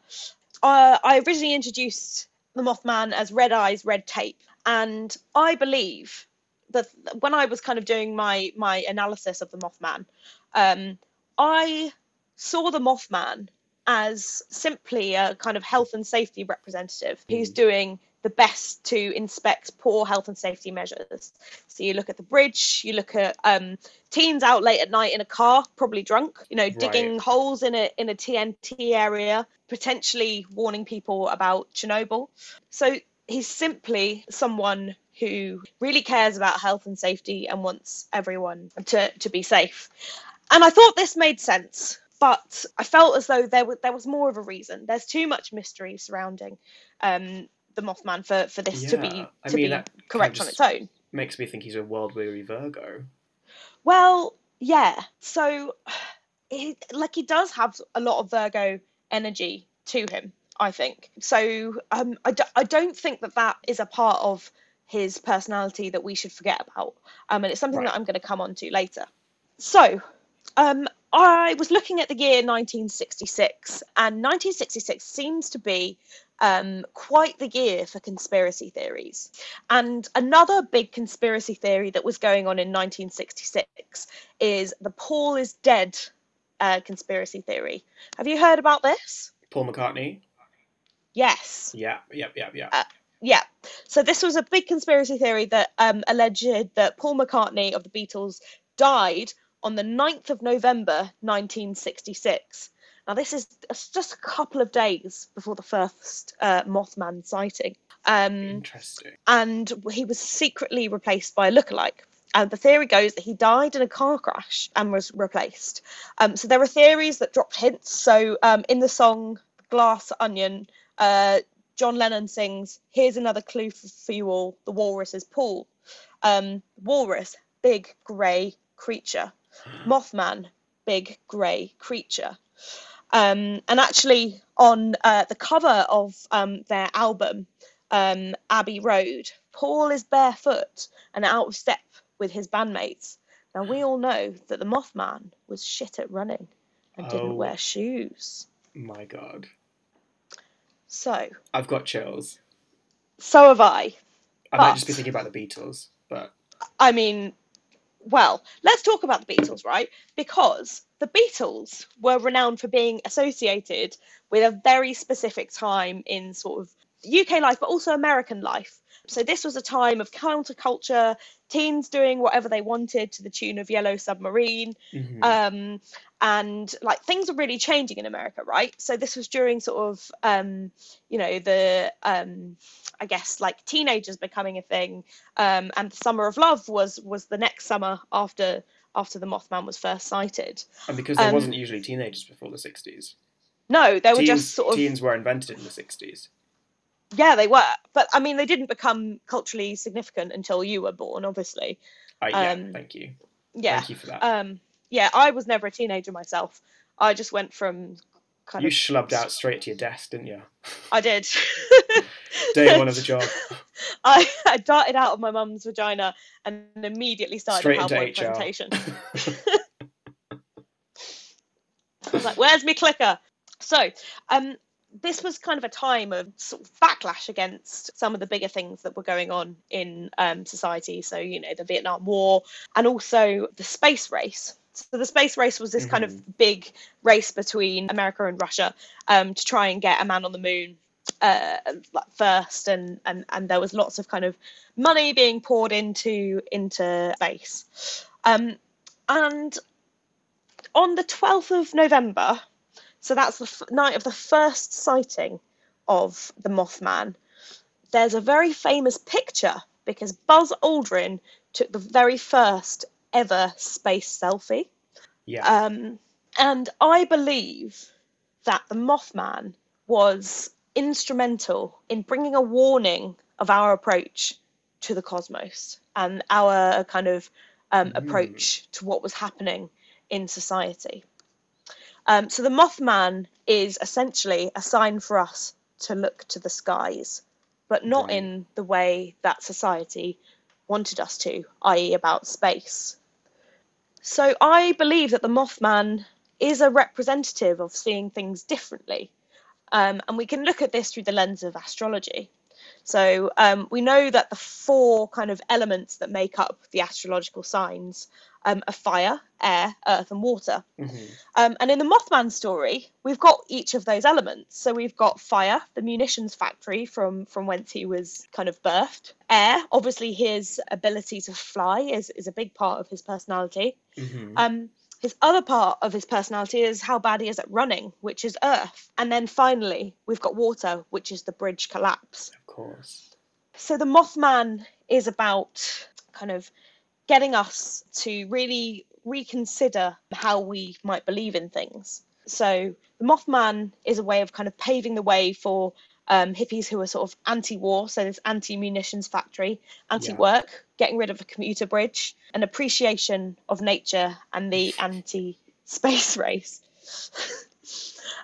S3: uh, I originally introduced the Mothman as Red Eyes, Red Tape, and I believe that when I was kind of doing my my analysis of the Mothman, um, I saw the Mothman as simply a kind of health and safety representative who's doing the best to inspect poor health and safety measures. So you look at the bridge, you look at um, teens out late at night in a car, probably drunk, you know, digging holes in a in a TNT area, potentially warning people about Chernobyl. So he's simply someone who really cares about health and safety and wants everyone to, to be safe. And I thought this made sense, but I felt as though there was there was more of a reason. There's too much mystery surrounding um, the Mothman for, for this to be
S2: Yeah, I
S3: to
S2: mean,
S3: be
S2: that kind of
S3: correct on its own.
S2: Makes me think he's a world weary Virgo.
S3: Well, yeah. So, he, like, he does have a lot of Virgo energy to him, I think. So, um, I, I don't think that that is a part of his personality that we should forget about. Um, and it's something
S2: Right.
S3: that I'm going to come on to later. So, um, I was looking at the year 1966, and 1966 seems to be um, quite the year for conspiracy theories. And another big conspiracy theory that was going on in 1966 is the Paul is dead uh, conspiracy theory. Have you heard about this?
S2: Paul McCartney?
S3: Yes.
S2: Yeah, yep, yep, yep.
S3: Uh, Yeah. So this was a big conspiracy theory that um, alleged that Paul McCartney of the Beatles died on the 9th of November 1966. Now, this is just a couple of days before the first uh, Mothman sighting. Um,
S2: Interesting.
S3: and he was secretly replaced by a lookalike. And the theory goes that he died in a car crash and was replaced. Um, so there are theories that dropped hints. So um, in the song Glass Onion, uh, John Lennon sings, Here's another clue for, for you all the walrus is Paul. Um, walrus, big grey creature. Mothman, big grey creature. Um, and actually, on uh, the cover of um, their album, um, Abbey Road, Paul is barefoot and out of step with his bandmates. Now, we all know that the Mothman was shit at running and
S2: Oh.
S3: didn't wear shoes.
S2: My god.
S3: So,
S2: I've got chills.
S3: so have I.
S2: I might just be thinking about the Beatles, but
S3: I mean, well, let's talk about the Beatles, right? Because the Beatles were renowned for being associated with a very specific time in sort of UK life, but also American life. So this was a time of counterculture, teens doing whatever they wanted to the tune of Yellow Submarine.
S2: Mhm.
S3: Um, and like things are really changing in America, right? So this was during sort of, um, you know, the, um, I guess like teenagers becoming a thing. Um, and the Summer of Love was was the next summer after after the Mothman was first sighted.
S2: and because there
S3: um,
S2: wasn't usually teenagers before the 60s.
S3: No, they were
S2: teens,
S3: just sort of
S2: teens were invented in the 60s.
S3: Yeah, they were, but I mean, they didn't become culturally significant until you were born, obviously.
S2: Uh, yeah,
S3: Um,
S2: thank you.
S3: Yeah,
S2: Thank you for that.
S3: um, yeah, I was never a teenager myself. I just went from kind
S2: you
S3: of You
S2: schlubbed out straight to your desk, didn't you?
S3: I did.
S2: Day one of the job.
S3: I, I darted out of my mum's vagina and immediately started
S2: Straight
S3: a
S2: into
S3: PowerPoint
S2: HR.
S3: presentation. I was like, "Where's my clicker?" So, um, this was kind of a time of sort of backlash against some of the bigger things that were going on in um, society. So, you know, the Vietnam War and also the space race. So, the space race was this kind of big race between America and Russia um, to try and get a man on the moon uh, first, and, and and there was lots of kind of money being poured into into space. Um, and on the 12th of November, so that's the f- night of the first sighting of the Mothman, there's a very famous picture because Buzz Aldrin took the very first ever space selfie.
S2: Yeah.
S3: Um, and I believe that the Mothman was instrumental in bringing a warning of our approach to the cosmos and our kind of um,
S2: Mm.
S3: approach to what was happening in society. Um, so the Mothman is essentially a sign for us to look to the skies, but not
S2: Right.
S3: in the way that society wanted us to, i.e., about space. So I believe that the Mothman is a representative of seeing things differently. Um, and we can look at this through the lens of astrology. So um, we know that the four kind of elements that make up the astrological signs um, are fire, air, earth, and water.
S2: Mhm.
S3: Um, and in the Mothman story, we've got each of those elements. So we've got fire, the munitions factory from from whence he was kind of birthed. Air, obviously, his ability to fly is is a big part of his personality.
S2: Mhm.
S3: Um, his other part of his personality is how bad he is at running, which is earth. And then finally, we've got water, which is the bridge collapse.
S2: of course.
S3: So the Mothman is about kind of getting us to really reconsider how we might believe in things. So the Mothman is a way of kind of paving the way for um, hippies who are sort of anti-war, so this anti-munitions factory, anti-work, getting rid of a commuter bridge, an appreciation of nature, and the anti-space race.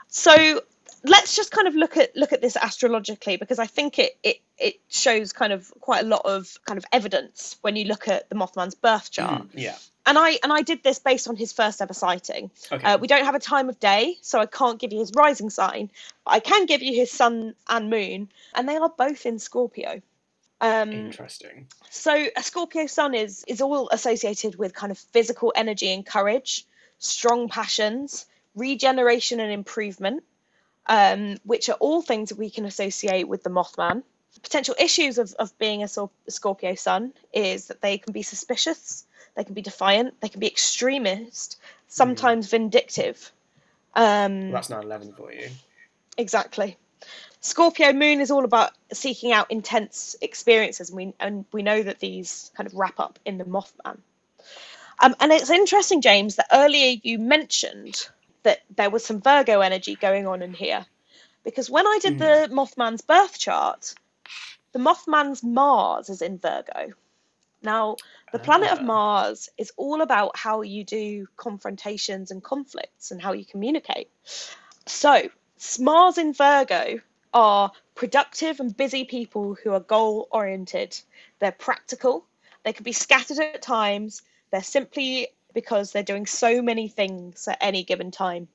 S3: so let's just kind of look at look at this astrologically because I think it it it shows kind of quite a lot of kind of evidence when you look at the Mothman's birth chart.
S2: Mm, yeah.
S3: And I and I did this based on his first ever sighting.
S2: Okay.
S3: Uh, we don't have a time of day, so I can't give you his rising sign. But I can give you his sun and moon, and they are both in Scorpio. Um,
S2: Interesting.
S3: so a Scorpio sun is is all associated with kind of physical energy and courage, strong passions, regeneration and improvement, um, which are all things that we can associate with the Mothman. The potential issues of, of being a, a Scorpio sun is that they can be suspicious, they can be defiant, they can be extremist, sometimes vindictive. Um,
S2: Well, that's 9 11 for you.
S3: Exactly. Scorpio moon is all about seeking out intense experiences, and we and we know that these kind of wrap up in the Mothman. Um, and it's interesting, James, that earlier you mentioned that there was some Virgo energy going on in here, because when I did the Mothman's birth chart, the Mothman's Mars is in Virgo. Now, the planet of
S2: Ah.
S3: Mars is all about how you do confrontations and conflicts and how you communicate. So, Mars in Virgo are productive and busy people who are goal oriented. They're practical, they can be scattered at times, they're simply because they're doing so many things at any given time.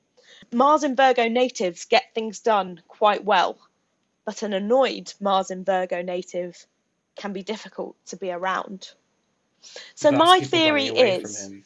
S3: Mars and Virgo natives get things done quite well, but an annoyed Mars and Virgo native can be difficult to be around. So,
S2: Thus,
S3: my theory
S2: running away from
S3: is.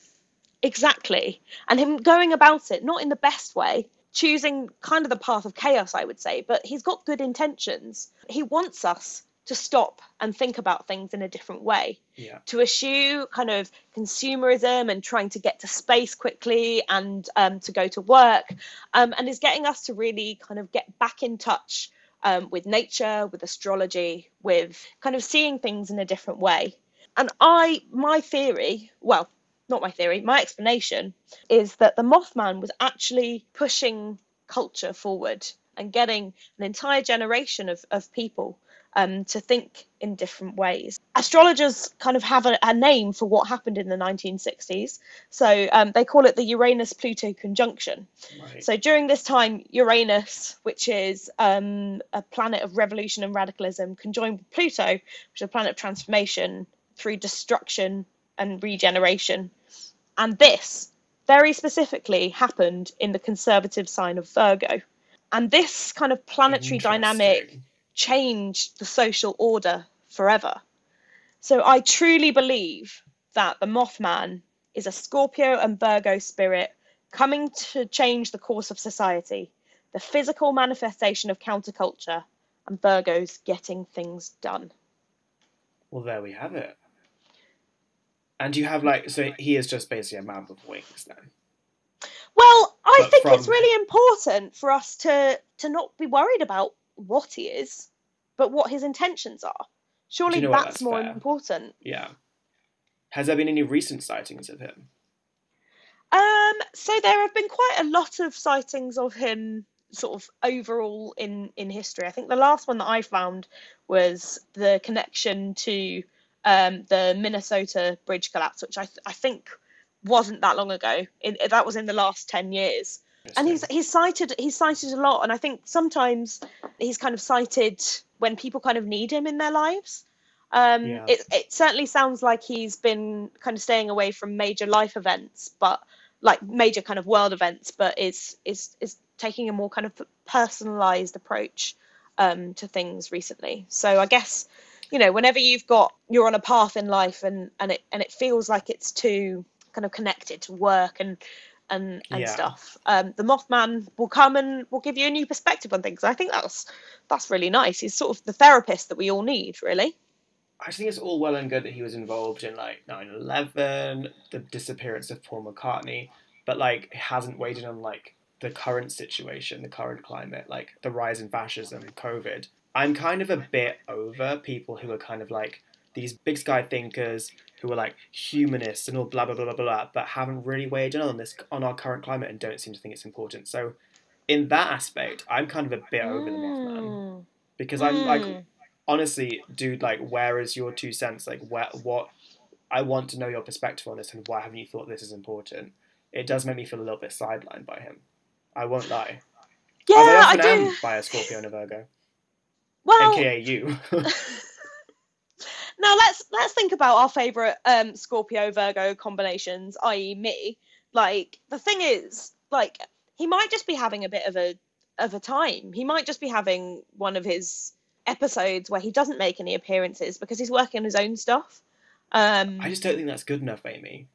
S3: Exactly. And him going about it, not in the best way, choosing kind of the path of chaos, I would say, but he's got good intentions. He wants us to stop and think about things in a different way
S2: Yeah.
S3: to eschew kind of consumerism and trying to get to space quickly and um, to go to work, um, and is getting us to really kind of get back in touch um, with nature, with astrology, with kind of seeing things in a different way. And I, my theory, well, not my theory, my explanation is that the Mothman was actually pushing culture forward and getting an entire generation of, of people um, to think in different ways. Astrologers kind of have a, a name for what happened in the 1960s. So um, they call it the Uranus Pluto conjunction.
S2: Right.
S3: So during this time, Uranus, which is um, a planet of revolution and radicalism, conjoined with Pluto, which is a planet of transformation through destruction and regeneration. And this very specifically happened in the conservative sign of Virgo. And this kind of planetary dynamic Changed the social order forever. So I truly believe that the Mothman is a Scorpio and Virgo spirit coming to change the course of society, the physical manifestation of counterculture, and Virgo's getting things done.
S2: Well, there we have it. And you have like so he is just basically a man with wings then.
S3: Well, I
S2: But
S3: think
S2: from-
S3: it's really important for us to to not be worried about what he is, but what his intentions are. Surely
S2: know
S3: that's,
S2: That's
S3: more
S2: fair.
S3: important.
S2: Yeah. Has there been any recent sightings of him?
S3: Um, so there have been quite a lot of sightings of him sort of overall in in history. I think the last one that I found was the connection to um, the Minnesota bridge collapse, which I th- I think wasn't that long ago. In, that was in the last ten years, and he's he's sighted he's sighted a lot, and I think sometimes he's kind of sighted when people kind of need him in their lives. Um,
S2: Yeah.
S3: it, it certainly sounds like he's been kind of staying away from major life events, but like major kind of world events, but is is is taking a more kind of personalized approach um, to things recently. So I guess you know whenever you've got you're on a path in life and and it and it feels like it's too kind of connected to work and and and
S2: Yeah.
S3: stuff. Um, the Mothman will come and will give you a new perspective on things. I think that's that's really nice. He's sort of the therapist that we all need, really.
S2: I think it's all well and good that he was involved in like 9/11, the disappearance of Paul McCartney, but like hasn't weighed in on like the current situation, the current climate, like the rise in fascism, COVID. I'm kind of a bit over people who are kind of like these big sky thinkers who are like humanists and all blah blah blah blah blah, but haven't really weighed in on this on our current climate and don't seem to think it's important. So, in that aspect, I'm kind of a bit over the Mothman
S3: Mm.
S2: because I'm like
S3: Mm.
S2: honestly, dude, like, where is your two cents? Like, where, what? I want to know your perspective on this, and why haven't you thought this is important? It does make me feel a little bit sidelined by him. I won't lie.
S3: Yeah,
S2: I
S3: I do.
S2: by a Scorpio and a Virgo,
S3: Well,
S2: aka you.
S3: now let's let's think about our favorite um Scorpio Virgo combinations, i.e., me. Like the thing is, like he might just be having a bit of a of a time. He might just be having one of his episodes where he doesn't make any appearances because he's working on his own stuff. Um,
S2: I just don't think that's good enough, Amy.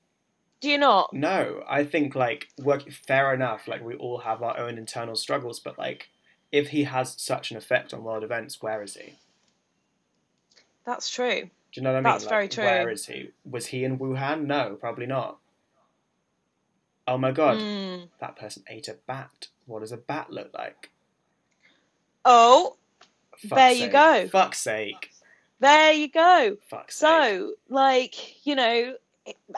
S3: do you not?
S2: No, I think like work fair enough. Like we all have our own internal struggles, but like if he has such an effect on world events, where is he?
S3: That's true.
S2: Do you know what I mean?
S3: That's
S2: Like,
S3: very true.
S2: Where is he? Was he in Wuhan? No, probably not. Oh my god,
S3: Mm.
S2: that person ate a bat. What does a bat look like?
S3: Oh,
S2: Fuck's
S3: There you go.
S2: Fuck's sake.
S3: there you go.
S2: Fuck's sake.
S3: So, like, you know,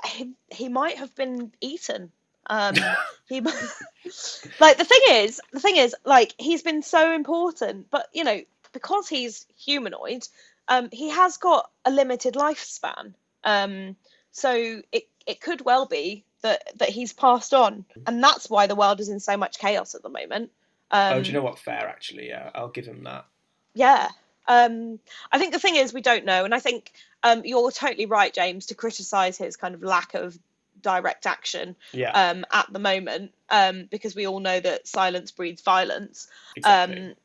S3: he, he might have been eaten. Um, he, like, the thing is, the thing is, like, he's been so important, but you know, because he's humanoid, um, he has got a limited lifespan. Um, so it it could well be that that he's passed on, and that's why the world is in so much chaos at the moment. Um,
S2: oh, do you know what? Fair, actually. Yeah, I'll give him that.
S3: yeah. Um, I think the thing is we don't know, and I think um, you're totally right, James, to criticise his kind of lack of direct action
S2: Yeah,
S3: um, at the moment, um, because we all know that silence breeds violence.
S2: exactly.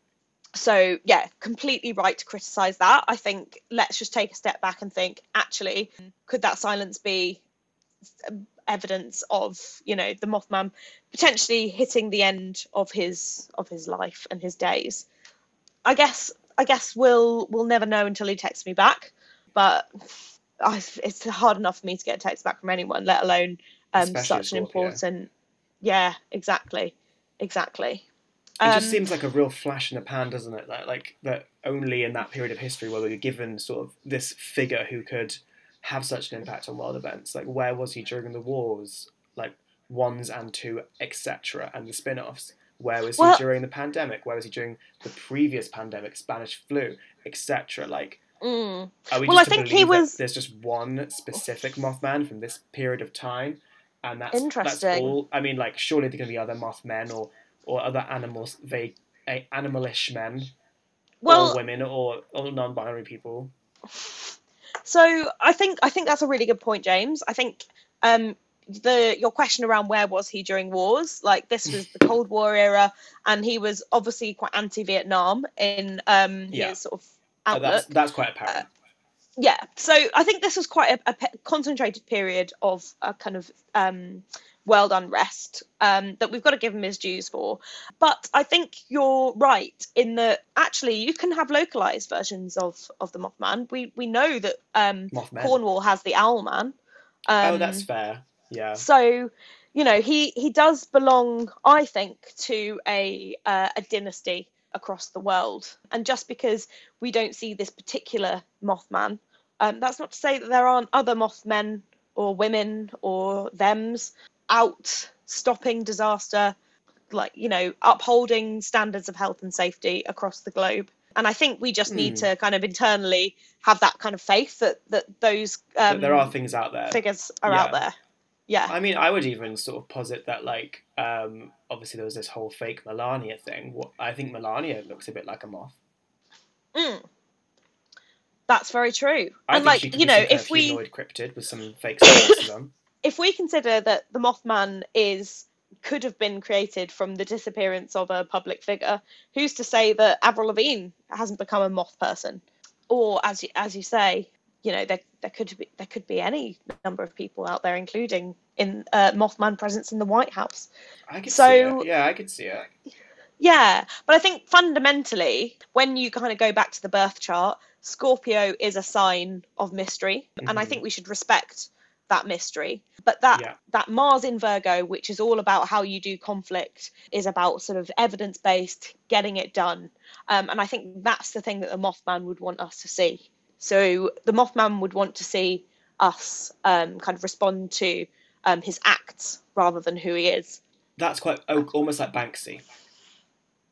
S3: So yeah, completely right to criticise that. I think let's just take a step back and think, actually, could that silence be evidence of you know the Mothman potentially hitting the end of his of his life and his days? I guess I guess we'll we'll never know until he texts me back. But I, it's hard enough for me to get a text back from anyone, let alone um, such an important. Yeah, exactly, exactly.
S2: It
S3: Um,
S2: just seems like a real flash in the pan, doesn't it? Like, like that only in that period of history where we were given sort of this figure who could have such an impact on world events. Like, where was he during the wars? Like ones and two, etc., and the spin-offs. Where was
S3: Well-
S2: he during the pandemic? Where was he during the previous pandemic, Spanish flu, etc.? Like,
S3: mm.
S2: are we
S3: Well,
S2: just
S3: I think he
S2: that
S3: was-
S2: there's just one specific Mothman from this period of time, and that's That's all. I mean, like, surely there to be other Mothmen or or other animals, they animalish men
S3: Well,
S2: or women or, or non-binary people.
S3: So I think I think that's a really good point, James. I think um, the your question around where was he during wars, like this was the Cold War era, and he was obviously quite anti-Vietnam in um,
S2: Yeah.
S3: his sort of
S2: Uh,
S3: outlook.
S2: that's that's quite apparent.
S3: yeah, so I think this was quite a, a pe- concentrated period of a kind of um, world unrest um, that we've got to give him his dues for. But I think you're right in that actually you can have localized versions of of the Mothman. We we know that um,
S2: Mothman.
S3: Cornwall has the Owlman. Um,
S2: oh, that's fair. Yeah.
S3: so, you know, he he does belong, I think, to a uh, a dynasty across the world. And just because we don't see this particular Mothman, um, that's not to say that there aren't other Mothmen or women or them's out stopping disaster, like you know, upholding standards of health and safety across the globe. And I think we just need
S2: Hmm.
S3: to kind of internally have that kind of faith that that those um,
S2: there are things out there.
S3: figures are out there. Yeah.
S2: I mean, I would even sort of posit that, like, um, obviously there was this whole fake Melania thing. What I think Melania looks a bit like a moth.
S3: Mm. That's very true.
S2: I
S3: and like you know, if we
S2: cryptid with some fake.
S3: If we consider that the Mothman is could have been created from the disappearance of a public figure, who's to say that Avril Lavigne hasn't become a moth person? Or as you, as you say, you know, there there could be there could be any number of people out there, including in uh, Mothman presence in the White House.
S2: I could
S3: So-
S2: see it. Yeah, I could see it.
S3: Yeah, but I think fundamentally, when you kind of go back to the birth chart, Scorpio is a sign of mystery, and I
S2: Mhm.
S3: think we should respect that mystery. But that
S2: Yeah.
S3: that Mars in Virgo, which is all about how you do conflict, is about sort of evidence based, getting it done, um, and I think that's the thing that the Mothman would want us to see. So the Mothman would want to see us um, kind of respond to um, his acts rather than who he is.
S2: That's quite oh, almost like Banksy.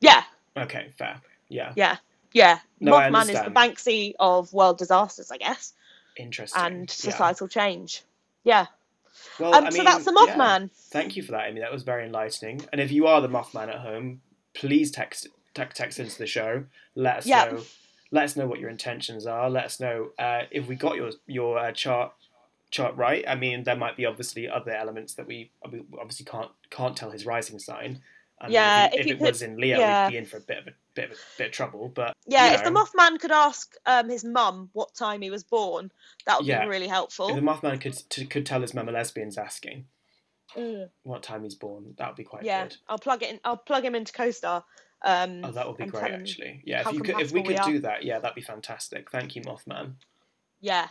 S3: Yeah,
S2: Okay, fair. Yeah,
S3: Yeah, yeah.
S2: No,
S3: Mothman is the. Banksy of world disasters, I guess,
S2: interesting.
S3: and
S2: Yeah.
S3: societal change. Yeah.
S2: Well,
S3: Um,
S2: I
S3: so that's the
S2: yeah.
S3: Mothman.
S2: Thank you for that, Amy. That was very enlightening. And if you are the Mothman at home, please text text, text into the show. Let us
S3: Yeah.
S2: know. Let us know what your intentions are. Let us know uh, if we got your your uh, chart chart right. I mean, there might be obviously other elements that we, we obviously can't can't tell his rising sign. And
S3: Yeah,
S2: if,
S3: if
S2: if it
S3: could-
S2: was in Leo,
S3: yeah.
S2: we'd be in for a bit of a bit of a bit of trouble. But
S3: Yeah,
S2: you
S3: if the Mothman could ask um, his mum what time he was born, that would
S2: Yeah.
S3: be really helpful.
S2: if the Mothman could t- could tell his mum a lesbian's asking
S3: Mm,
S2: what time he's born, that would be quite
S3: yeah,
S2: good.
S3: I'll plug it in. I'll plug him into CoStar. Um,
S2: Oh, that would be great, actually. Yeah, if you could, if we could
S3: are.
S2: do that, yeah, that'd be fantastic. Thank you, Mothman,
S3: Yeah.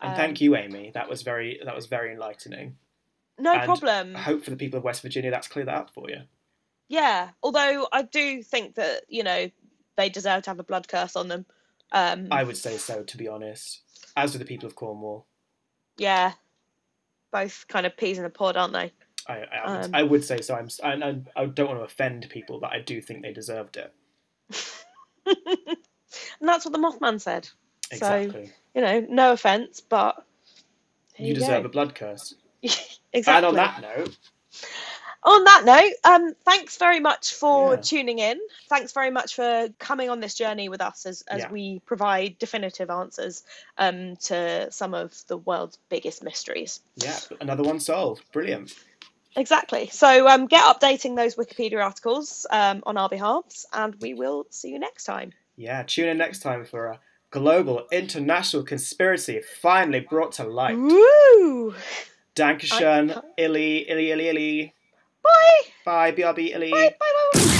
S2: and
S3: Um,
S2: thank you, Amy. That was very that was very enlightening.
S3: No
S2: and
S3: problem.
S2: I hope for the people of West Virginia that's cleared that up for you.
S3: Yeah. Although I do think that you know they deserve to have a blood curse on them. Um,
S2: I would say so, to be honest. As do the people of Cornwall.
S3: yeah. Both kind of peas in a pod, aren't they?
S2: I I, would,
S3: Um,
S2: I would say so. I'm I don't want to offend people, but I do think they deserved it.
S3: And that's what the Mothman said. So,
S2: Exactly.
S3: you know, no offense, but
S2: you
S3: you
S2: deserve
S3: go.
S2: a blood curse.
S3: exactly.
S2: And on that note,
S3: On that note, um, thanks very much for
S2: Yeah.
S3: tuning in. Thanks very much for coming on this journey with us as, as
S2: Yeah.
S3: we provide definitive answers um, to some of the world's biggest mysteries.
S2: yeah, another one solved. Brilliant.
S3: Exactly. So um, get updating those Wikipedia articles um, on our behalves, and we will see you next time.
S2: Yeah, tune in next time for a global international conspiracy finally brought to light.
S3: Woo!
S2: Dankeschön, Illy, Illy, Illy, Illy.
S3: Bye.
S2: Bye, BRB Elite.
S3: Bye, bye. bye.